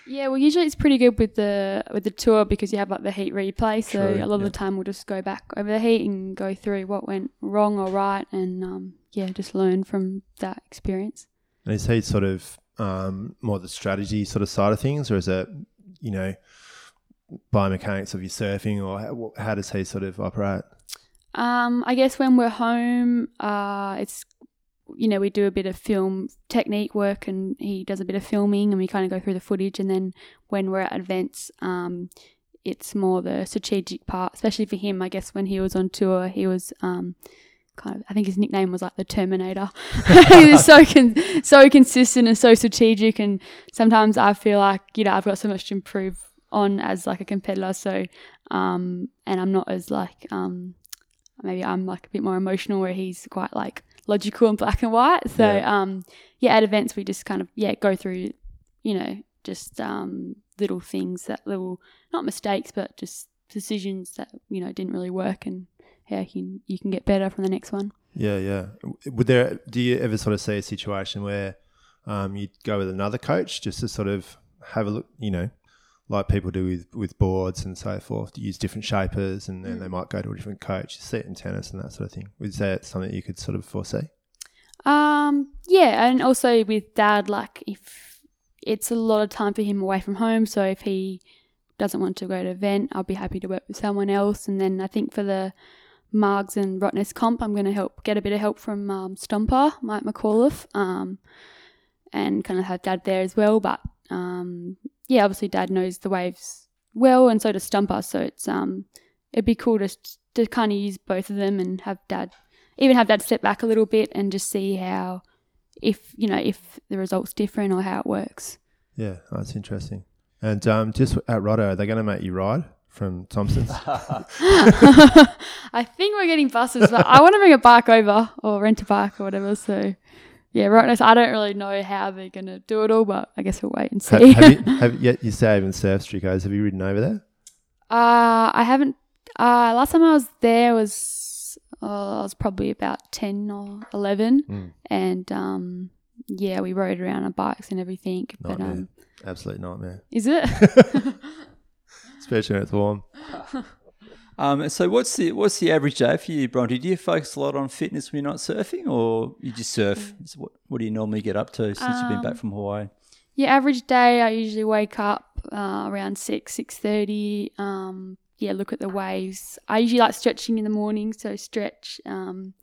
Yeah, well, usually it's pretty good with the with the tour because you have like the heat replay. So True, a lot yeah. of the time we'll just go back over the heat and go through what went wrong or right, and um, yeah, just learn from that experience. And is he sort of um, more the strategy sort of side of things, or is it, you know, biomechanics of your surfing, or how, how does he sort of operate? Um, I guess when we're home, uh, it's you know we do a bit of film technique work, and he does a bit of filming, and we kind of go through the footage. And then when we're at events, um, it's more the strategic part, especially for him. I guess when he was on tour, he was um, kind of I think his nickname was like the Terminator. he was so con- so consistent and so strategic, and sometimes I feel like you know I've got so much to improve on as like a competitor. So um, and I'm not as like um maybe I'm like a bit more emotional where he's quite like logical and black and white. So Yeah. um yeah, at events we just kind of yeah, go through, you know, just um little things that little not mistakes but just decisions that, you know, didn't really work and how you can you can get better from the next one. Yeah, yeah. Would there? Do you ever sort of see a situation where um, you go with another coach just to sort of have a look? You know, like people do with, with boards and so forth, to use different shapers, and then they might go to a different coach. See it in tennis and that sort of thing. Would you say it's something you could sort of foresee? Um, yeah, and also with dad, like if it's a lot of time for him away from home, so if he doesn't want to go to an event, I'll be happy to work with someone else. And then I think for the Margs and Rottnest comp, I'm going to help get a bit of help from um, Stomper, Mike McAuliffe, um, and kind of have dad there as well. But um, yeah, obviously dad knows the waves well, and so does Stomper. So it's um, it'd be cool to to kind of use both of them and have dad even have dad step back a little bit and just see how if you know if the results different or how it works Yeah, that's interesting. And um, just at Rotto, are they going to make you ride from Thomson's? i think we're getting buses but i want to bring a bike over or rent a bike or whatever so yeah right now so i don't really know how they're going to do it all but i guess we'll wait and see have you, have, yeah, you say even surf Strickos. Have you ridden over there? uh i haven't uh last time i was there was uh, i was probably about 10 or 11 Mm. and um yeah we rode around on bikes and everything but Nightmare. um Absolute nightmare, is it especially when it's warm. Um, so what's the what's the average day for you, Bronte? Do you focus a lot on fitness when you're not surfing, or you just surf? So what, what do you normally get up to since you've been back Um, from Hawaii? Yeah, average day I usually wake up uh, around six six thirty. Um, yeah, look at the waves. I usually like stretching in the morning, so stretch. Um,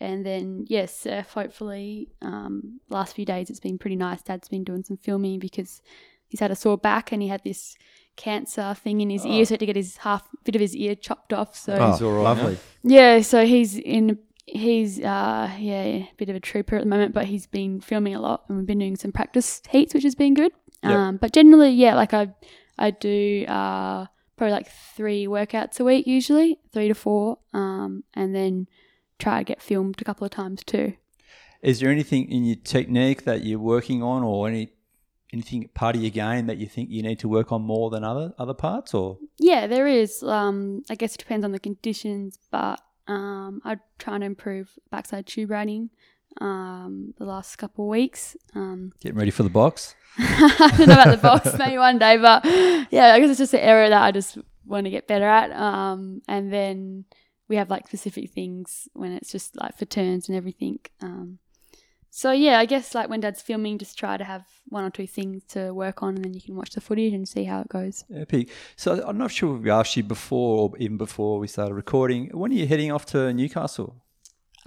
and then yes, surf. Hopefully, um, last few days it's been pretty nice. Dad's been doing some filming because he's had a sore back and he had this cancer thing in his ear, so he had to get his half bit of his ear chopped off. So Oh, He's all right now. lovely. yeah, so he's in. He's uh yeah, a bit of a trooper at the moment, but he's been filming a lot, and we've been doing some practice heats, which has been good. Yep. Um, but generally, yeah, like I I do uh probably like three workouts a week usually, three to four, um, and then try to get filmed a couple of times too. Is there anything in your technique that you're working on, or any anything part of your game that you think you need to work on more than other other parts, or Yeah, there is. Um, I guess it depends on the conditions, but um, I'm trying to improve backside tube riding. Um, the last couple of weeks. Um, getting ready for the box? I don't know about the box, maybe one day, but yeah, I guess it's just an area that I just want to get better at. Um, and then we have like specific things when it's just like for turns and everything. Um, so yeah, I guess like when Dad's filming, just try to have one or two things to work on, and then you can watch the footage and see how it goes. Epic. So I'm not sure if we asked you before, or even before we started recording. When are you heading off to Newcastle?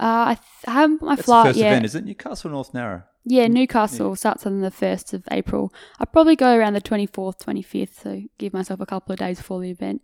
Uh, I, th- I haven't my That's flight the first yet. event, is it? Newcastle North Narrow. Yeah, Newcastle starts on the 1st of April. I'll probably go around the 24th, 25th, so give myself a couple of days before the event.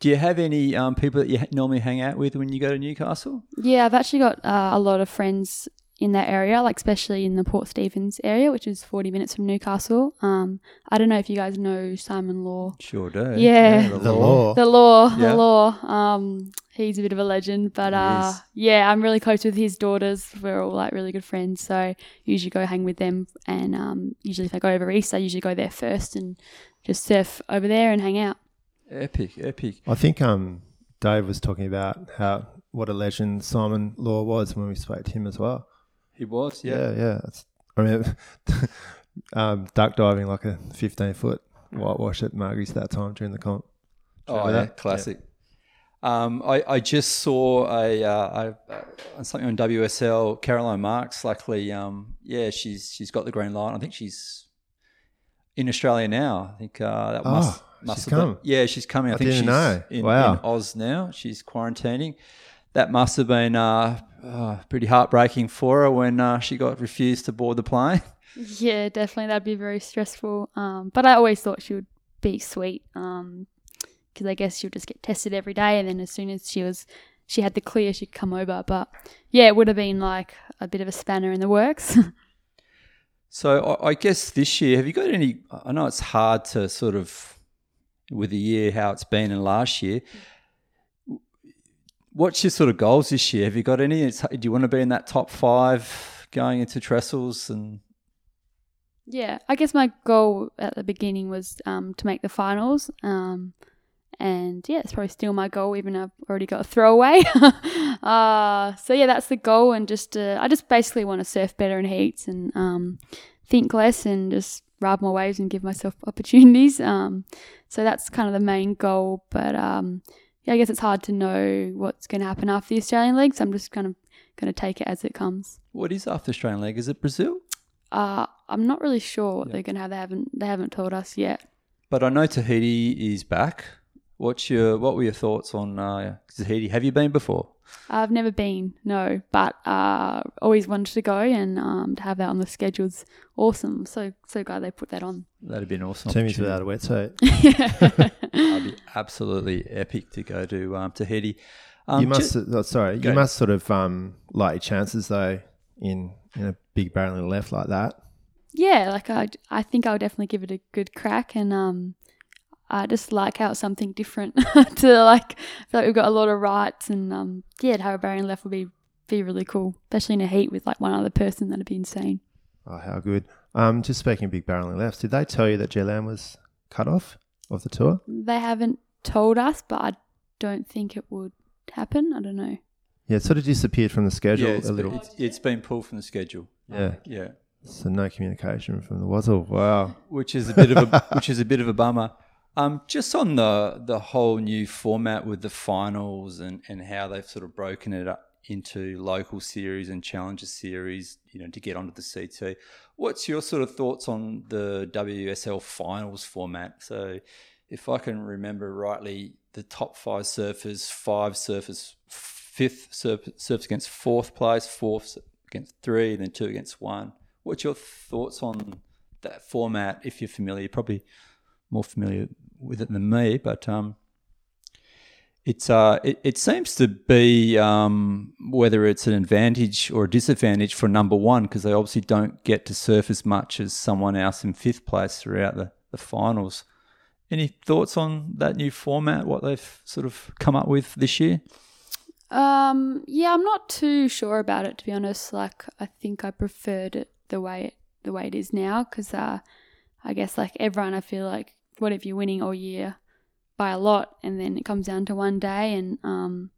Do you have any um, people that you normally hang out with when you go to Newcastle? Yeah, I've actually got uh, a lot of friends in that area, like especially in the Port Stephens area, which is 40 minutes from Newcastle. Um, I don't know if you guys know Simon Law. Sure do. Yeah. The law. The Law, Yeah. the Law. Um, he's a bit of a legend, but uh, yeah, I'm really close with his daughters. We're all like really good friends, so usually go hang with them. And um, usually if I go over east, I usually go there first and just surf over there and hang out. Epic, epic. I think um, Dave was talking about how what a legend Simon Law was when we spoke to him as well. He was, yeah. Yeah, yeah. I mean, um, duck diving like a 15 foot whitewash at Margie's that time during the comp. Oh, yeah, that? classic. Um, I, I just saw a, uh, a, something on WSL. Caroline Marks, luckily, um, yeah, she's she's got the green light. I think she's in Australia now. I think uh, that Oh, must must have been- come. yeah, she's coming. I, I think she's know. In, Wow. in Oz now. She's quarantining. That must have been uh, uh, pretty heartbreaking for her when uh, she got refused to board the plane. Yeah, definitely. That'd be very stressful. Um, but I always thought she would be sweet. Um, because I guess she would just get tested every day, and then as soon as she was, she had the clear, she'd come over. But yeah, it would have been like a bit of a spanner in the works. So I, I guess this year, have you got any? I know it's hard to sort of with the year how it's been in last year. What's your sort of goals this year? Have you got any? Do you want to be in that top five going into trestles and yeah, I guess my goal at the beginning was um, to make the finals. Um, and yeah, it's probably still my goal, even I've already got a throwaway. uh, so yeah, that's the goal, and just uh, I just basically want to surf better in heats and um, think less and just ride more waves and give myself opportunities. Um, so that's kind of the main goal. But um, yeah, I guess it's hard to know what's going to happen after the Australian league, so I'm just kind of going to take it as it comes. what is after the Australian leg? Is it Brazil? Uh, I'm not really sure what Yeah. they're going to have. They haven't they haven't told us yet. But I know Tahiti is back. What's your what were your thoughts on uh, Tahiti? Have you been before? I've never been, no, but uh, always wanted to go and um, to have that on the schedule's awesome. So so glad they put that on. That'd be an awesome. Timmy's opportunity. without a wetsuit. That'd be absolutely epic to go to um, Tahiti. Um, you must, ju- oh, sorry, Go you must sort of um, like your chances though in, in a big barrel barreling left like that. yeah, like I I think I'll definitely give it a good crack, and um, I just like how it's something different to like. I feel like we've got a lot of rights, and um, yeah, to have a barrier left would be be really cool, especially in a heat with like one other person. That'd be insane. Oh, how good. Um, just speaking of big barreling lefts, did they tell you that G-Land was cut off of the tour? They haven't told us, but I don't think it would happen. I don't know. Yeah, it sort of disappeared from the schedule yeah, it's a been, little. it's, it's been pulled from the schedule. Yeah, Yeah, so no communication from the Wazzle. Wow. which is a bit of a which is a bit of a bummer. Um, just on the the whole new format with the finals and and how they've sort of broken it up into local series and challenger series, you know, to get onto the CT. What's your sort of thoughts on the WSL finals format? So, if I can remember rightly, the top five surfers, five surfers, fifth surf, surfs against fourth place, fourth against three, then two against one. What's your thoughts on that format? If you're familiar, probably more familiar with it than me, but um, it's uh, it, it seems to be um, whether it's an advantage or a disadvantage for number one because they obviously don't get to surf as much as someone else in fifth place throughout the, the finals. Any thoughts on that new format? What they've sort of come up with this year? Um, yeah, I'm not too sure about it to be honest. Like, I think I preferred it the way it the way it is now because uh, I guess like everyone, I feel like what if you're winning all year by a lot and then it comes down to one day, and um,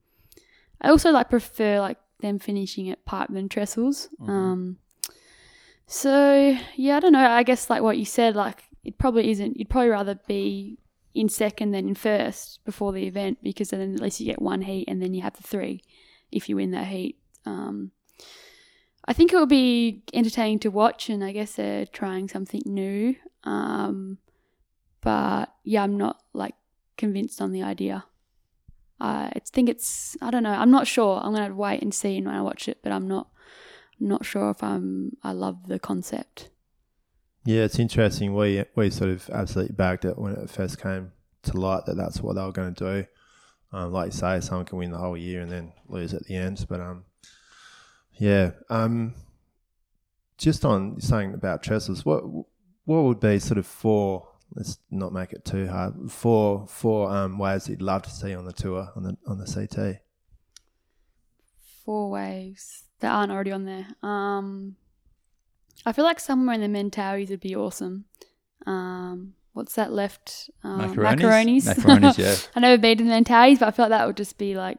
I also like prefer like them finishing at pipe than trestles. Um, so yeah, I don't know. I guess like what you said, like it probably isn't. You'd probably rather be in second than in first before the event because then at least you get one heat and then you have the three if you win that heat. Um, I think it will be entertaining to watch, and I guess they're trying something new. Um, but yeah, I'm not like convinced on the idea. I think it's I don't know. I'm not sure. I'm gonna wait and see when I watch it, but I'm not not sure if I'm I love the concept. Yeah, it's interesting. We we sort of absolutely bagged it when it first came to light that that's what they were going to do. Um, like you say, someone can win the whole year and then lose at the end. But um, yeah, um, just on saying about trestles, what what would be sort of four? Let's not make it too hard. Four four um, waves you'd love to see on the tour on the on the CT. Four waves that aren't already on there. Um, I feel like somewhere in the Mentawais would be awesome. Um, what's that left? Um, Macaronis? macaronis. Macaronis, yeah. I never been to the Mentawais, but I feel like that would just be like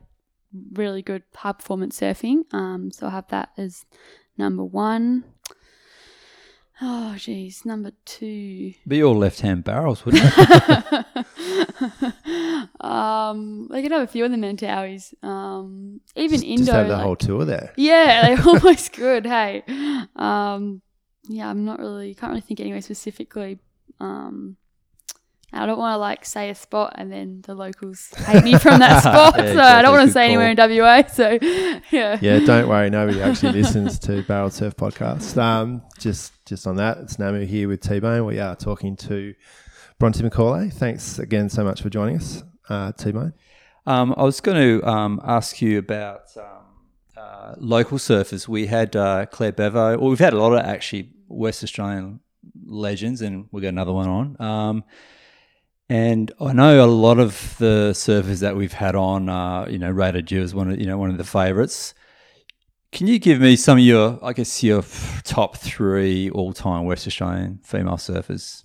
really good high performance surfing. Um, so I'll have that as number one. Oh, geez, number two. Be all left hand barrels, wouldn't it? um, they could have a few of the Mentawais. Um, even Just, indoor. just have the like- whole tour there. yeah, they almost could. Hey, um, yeah, I'm not really can't really think anywhere specifically. Um, I don't want to like say a spot and then the locals hate me from that spot. Yeah, so I don't want to Good say anywhere in WA. So yeah, Yeah, don't worry. Nobody actually listens to Barrel Surf podcast. Um, just just on that, it's Namu here with T Bone. We are talking to Bronte Macaulay. Thanks again so much for joining us, uh, T Bone. Um, I was going to um, ask you about um, uh, local surfers. We had uh, Claire Bevo. Well, we've had a lot of actually West Australian legends, and we've got another one on. And I know a lot of the surfers that we've had on, uh, you know, rated you as one of you know one of the favourites. Can you give me some of your, I guess, your top three all-time West Australian female surfers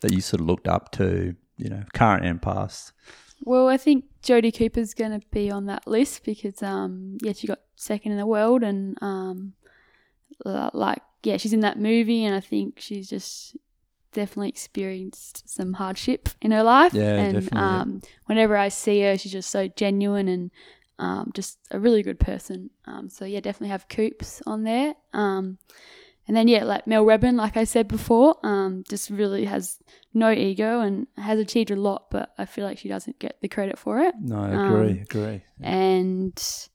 that you sort of looked up to, you know, current and past? Well, I think Jodie Cooper's going to be on that list because, um, yeah, she got second in the world, and um, like, yeah, she's in that movie, and I think she's just definitely experienced some hardship in her life. Yeah, and definitely, um, whenever I see her, she's just so genuine and um, just a really good person. Um, so yeah, definitely have Coops on there. Um, and then yeah, like Mel Redman, like I said before, um, just really has no ego and has achieved a lot, but I feel like she doesn't get the credit for it. No, I Um, agree, agree. And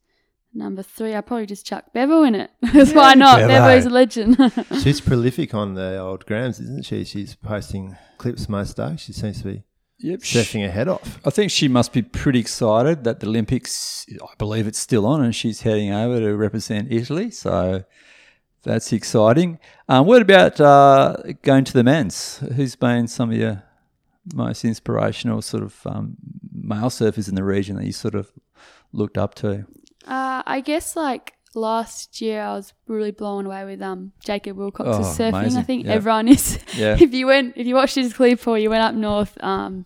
number three, I probably just chuck Bevo in it. That's why not. Bevo. Bevo's a legend. She's prolific on the old grams, isn't she? She's posting clips most days. She seems to be Yep. surfing her head off. I think she must be pretty excited that the Olympics, I believe it's still on, and she's heading over to represent Italy. So that's exciting. Um, what about uh, going to the men's? Who's been some of your most inspirational sort of um, male surfers in the region that you sort of looked up to? Uh, I guess like last year, I was really blown away with um Jacob Willcox's Oh, surfing. I think Yeah. everyone is. Yeah. if you went, if you watched his clip or you went up north, um,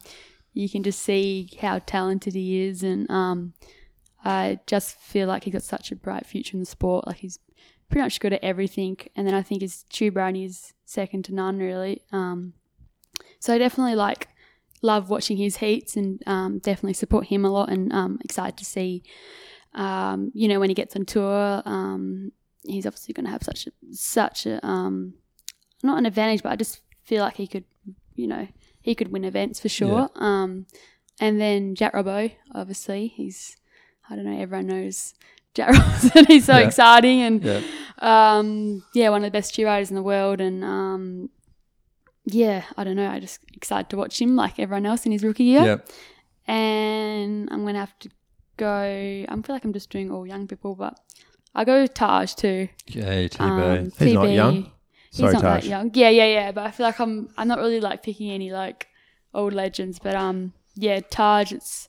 you can just see how talented he is, and um, I just feel like he's got such a bright future in the sport. Like he's pretty much good at everything, and then I think his tube running is second to none, really. Um, so I definitely like love watching his heats and um, definitely support him a lot, and um, excited to see um, you know, when he gets on tour, um, he's obviously going to have such a such a um, not an advantage, but I just feel like he could, you know, he could win events for sure. Um, and then Jack Robbo, obviously, he's I don't know, everyone knows Jack Robinson. he's so Yeah. exciting and Yeah. um, yeah, one of the best cheer riders in the world, and um, yeah, I don't know, I just excited to watch him like everyone else in his rookie year and I'm gonna have to go. I feel like I'm just doing all young people, but I go with Taj too. Yeah, TB. Um, He's not TB. young. He's Sorry, not Taj. that young. Yeah, yeah, yeah. But I feel like I'm. I'm not really like picking any like old legends, but um, yeah, Taj. It's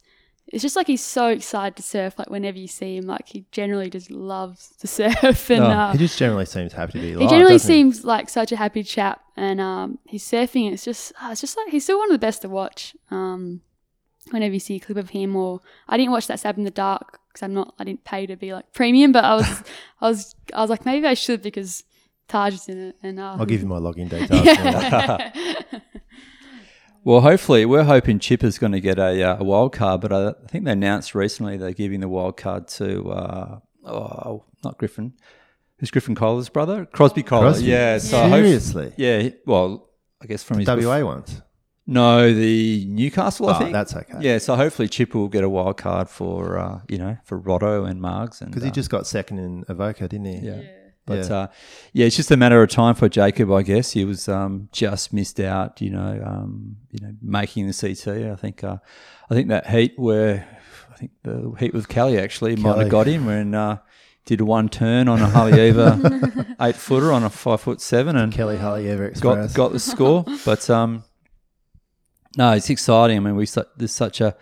it's just like he's so excited to surf. Like whenever you see him, like he generally just loves to surf, and Oh, uh, He just generally seems happy to be alive. he generally doesn't he? seems like such a happy chap, and um, he's surfing. It's just, ah, it's just like he's still one of the best to watch. Um, whenever you see a clip of him, or I didn't watch that Stab in the Dark because I'm not, I didn't pay to be like premium, but I was, I was, I was like maybe I should because Taj is in it, and uh, I'll give you my login details. now. Well, hopefully, we're hoping Chipper's going to get a, uh, a wild card, but I, I think they announced recently they're giving the wild card to, uh, oh, not Griffin. Who's Griffin Colapinto's brother? Crosby Colapinto. Crosby? Yeah. So I hope- Seriously? yeah. Well, I guess from his WA ones. No, the Newcastle. I Oh, think that's okay. Yeah. So hopefully Chipper will get a wild card for uh, you know for Rotto and Margs and Because he uh, just got second in Avoca, didn't he? yeah. But Yeah. uh, yeah, it's just a matter of time for Jacob, I guess. He was um, just missed out, you know, um, you know, making the CT. I think, uh, I think that heat where I think the heat with Kelly actually might Kelly. have got him when uh, did one turn on a Haleiwa eight footer on a five foot seven and Kelly Haleiwa got got the score. But um, no, it's exciting. I mean, we there's such a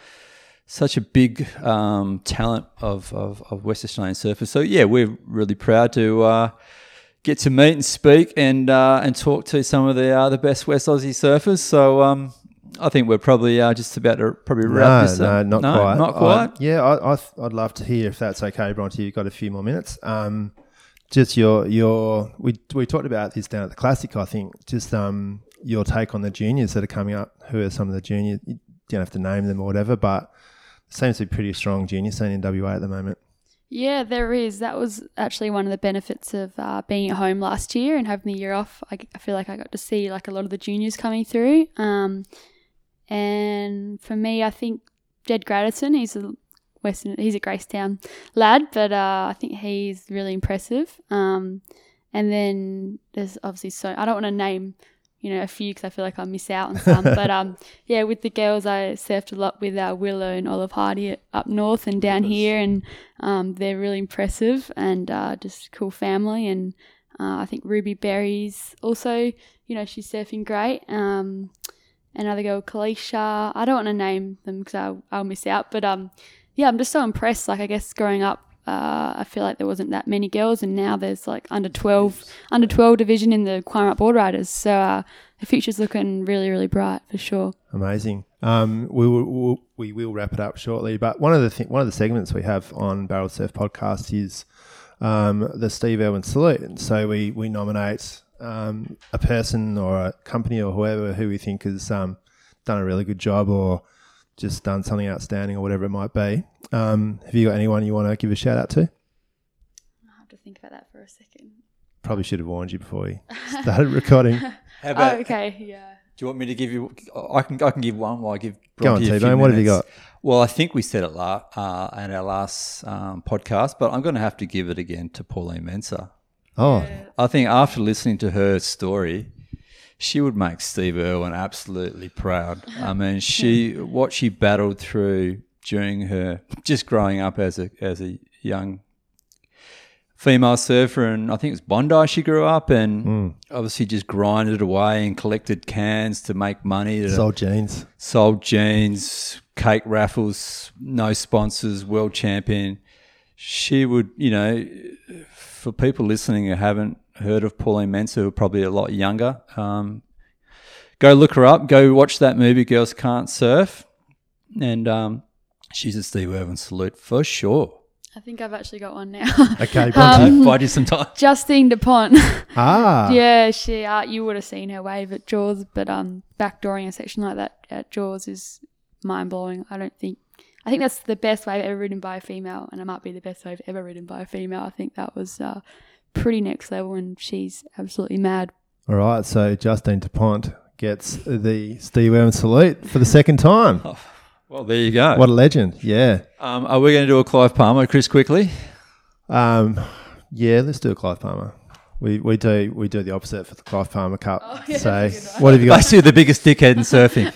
such a big um, talent of, of, of West Australian surfers. So yeah, we're really proud to uh, get to meet and speak and uh, and talk to some of the uh, the best West Aussie surfers. So um, I think we're probably uh, just about to probably wrap no, this. no, up. not quite. Not I- quite. yeah, I, I, I'd love to hear if that's okay, Bronte. You've got a few more minutes. Um, just your your we we talked about this down at the classic. I think just um your take on the juniors that are coming up. Who are some of the juniors? You don't have to name them or whatever, but seems to be pretty strong junior scene in WA at the moment. Yeah, there is. That was actually one of the benefits of uh, being at home last year and having the year off. I, I feel like I got to see like a lot of the juniors coming through. Um, and for me, I think Jed Gradison, he's a Western, he's a Gracetown lad, but uh, I think he's really impressive. Um, and then there's obviously so I don't want to name you know a few because I feel like I miss out on some, but um, yeah, with the girls, I surfed a lot with uh, Willow and Olive Hardy up north and down here, and um, they're really impressive and uh, just cool family. And uh, I think Ruby Berry's also, you know, she's surfing great. Um, another girl, Kalisha. I don't want to name them because I'll, I'll miss out, but um, yeah, I'm just so impressed. Like I guess growing up. Uh, I feel like there wasn't that many girls, and now there's like under twelve, under twelve division in the Cowaramup board riders. So uh, the future's looking really, really bright for sure. Amazing. Um, we will we'll, we will wrap it up shortly, but one of the th- one of the segments we have on Barrel Surf Podcast is um, the Steve Irwin salute. And so we we nominate um, a person or a company or whoever who we think has um, done a really good job or just done something outstanding or whatever it might be. Um, have you got anyone you want to give a shout out to? I have to think about that for a second. Probably should have warned you before we started recording. How Oh, okay, yeah. Do you want me to give you? I can. I can give one while I give. Go on, Bronte T-Bone. What have you got? Well, I think we said it la- uh, at our last um, podcast, but I'm going to have to give it again to Pauline Menczer. Oh, I think after listening to her story, she would make Steve Irwin absolutely proud. I mean, she what she battled through during her just growing up as a as a young female surfer, and I think it was Bondi she grew up, and obviously just grinded away and collected cans to make money. To, sold jeans. sold jeans, cake raffles, no sponsors, world champion. She would, you know, for people listening who haven't heard of Pauline Menczer, who are probably a lot younger, um, go look her up. Go watch that movie, Girls Can't Surf. And um, she's a Steve Irwin salute for sure. I think I've actually got one now. Okay, Um, Bronte. Buy you some time. Justine Dupont. ah, yeah, she. Uh, you would have seen her wave at Jaws, but um, backdooring a section like that at Jaws is mind blowing. I don't think. I think that's the best wave ever ridden by a female, and it might be the best wave ever ridden by a female. I think that was uh, pretty next level, and she's absolutely mad. All right, so Justine Dupont gets the Steve Irwin salute for the second time. Well, there you go. What a legend! Yeah, Um, are we going to do a Clive Palmer, Chris, quickly? um, yeah. Let's do a Clive Palmer. We we do we do the opposite for the Clive Palmer Cup. yeah, so that's a good one. what have you got? I Basically, the biggest dickhead in surfing.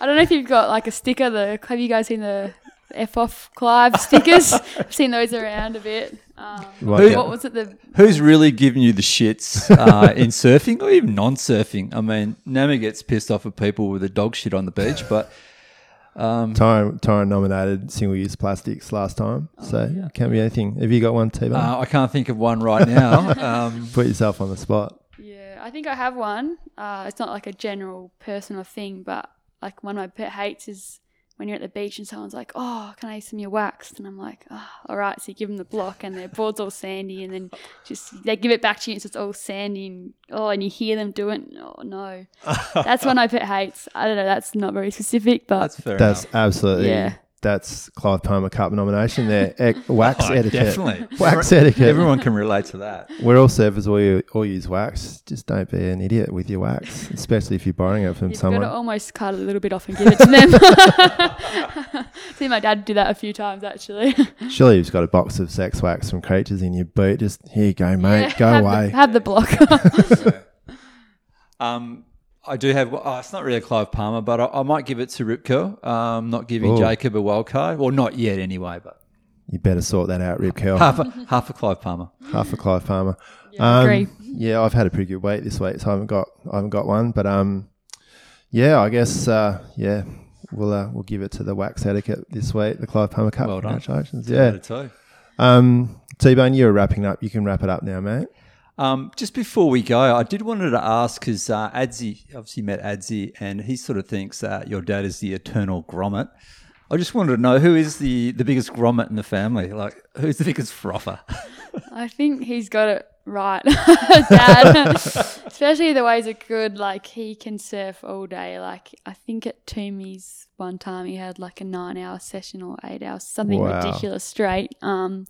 I don't know if you've got like a sticker. The have you guys seen the F off Clive stickers? I've seen those around a bit. Um, Who- What was it? The Who's really giving you the shits uh, in surfing or even non-surfing? I mean, Nama gets pissed off at people with the dog shit on the beach, but um, Tyron, Tyron nominated single use plastics last time, so yeah. can't be anything. Have you got one, T? uh, I can't think of one right now. Um, Put yourself on the spot. Yeah, I think I have one. Uh, it's not like a general personal thing, but like one of my pet hates is when you're at the beach and someone's like, "Oh, can I use some of your wax?" And I'm like, oh, "All right." So you give them the block, and their board's all sandy, and then just they give it back to you, and it's just all sandy, and oh, and you hear them do it. Oh no, that's one I pet hates. I don't know. That's not very specific, but that's fair That's enough. absolutely. Yeah. That's Clive Palmer Cup nomination there. E- wax Oh, etiquette. definitely. Wax etiquette. Everyone can relate to that. We're all surfers. All, you, all use wax. Just don't be an idiot with your wax, especially if you're borrowing it from you've someone. got to almost cut a little bit off and give it to them. See my dad do that a few times actually. Surely you've got a box of sex wax from creatures in your boot. Just here you go, mate. Yeah, go have away. The, have the block. Um, I do have. Oh, it's not really a Clive Palmer, but I, I might give it to Rip Curl. Um, not giving Ooh. Jacob a wild card. Well, not yet, anyway. But you better sort that out, Rip Curl. half a, half a Clive Palmer. half a Clive Palmer. Yeah, Um, agree. Yeah, I've had a pretty good week this week, so I haven't got I haven't got one. But um, yeah, I guess uh, yeah, we'll uh, we'll give it to the wax etiquette this week, the Clive Palmer Cup. Well done. Congratulations. Two Yeah. out. Um, T Bone, you're wrapping up. You can wrap it up now, mate. Um, just before we go, I did wanted to ask because uh, Adzi obviously met Adzi, and he sort of thinks that your dad is the eternal grommet. I just wanted to know who is the, the biggest grommet in the family? Like, who's the biggest frother? I think he's got it right, Dad. Especially the ways are good. Like he can surf all day. Like I think at Toomey's one time he had like a nine-hour session or eight hours, something Wow. ridiculous straight. Um,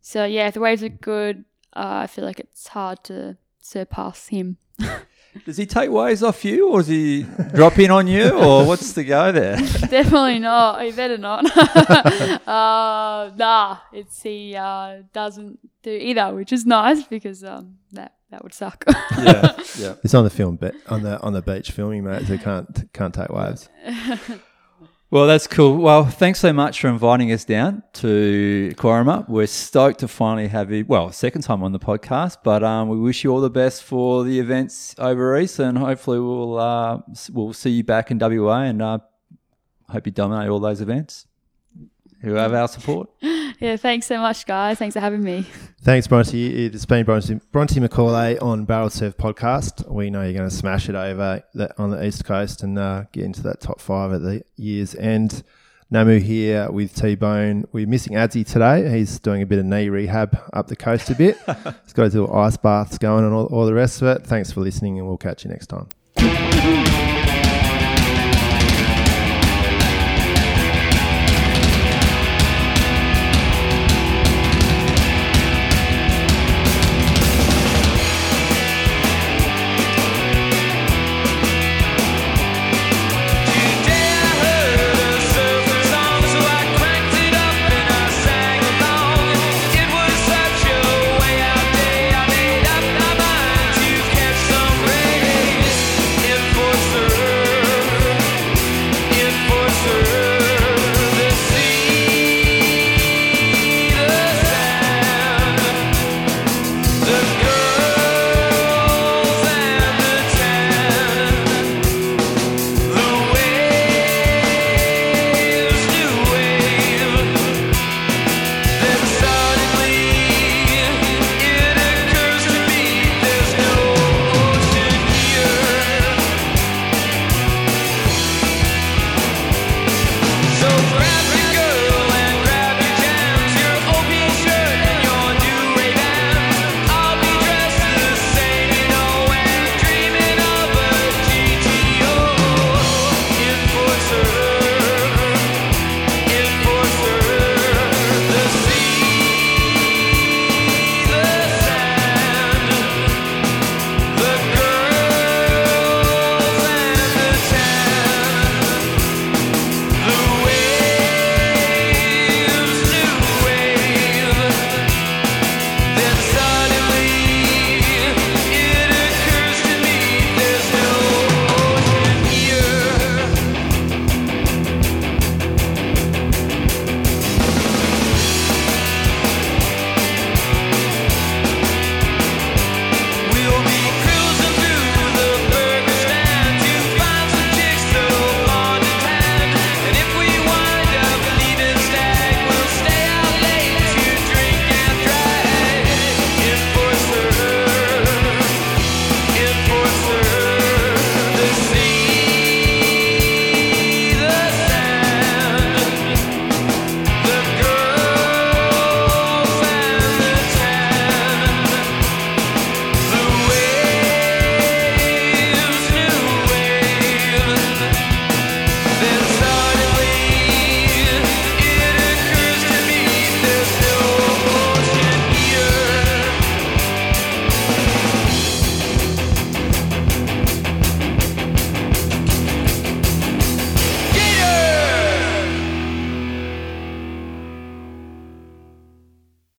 so yeah, if the waves are good. Uh, I feel like it's hard to surpass him. Does he take waves off you, or does he drop in on you, or what's the go there? Definitely not. He better not. uh, nah, it's he uh, doesn't do either, which is nice because um, that that would suck. yeah, yeah. It's on the film, but on the on the beach filming, mate. So can't can't take waves. Well, that's cool. Well, thanks so much for inviting us down to Cowaramup. We're stoked to finally have you, well, second time on the podcast, but um, we wish you all the best for the events over East and hopefully we'll, uh, we'll see you back in WA and uh, hope you dominate all those events. Who have our support. yeah, thanks so much, guys. Thanks for having me. Thanks, Bronte. It's been Bronte, Bronte Macaulay on Barrel Surf Podcast. We know you're going to smash it over the, on the East Coast and uh, get into that top five at the year's end. Namu here with T Bone. We're missing Adzi today. He's doing a bit of knee rehab up the coast a bit. He's got his little ice baths going and all, all the rest of it. Thanks for listening, and we'll catch you next time.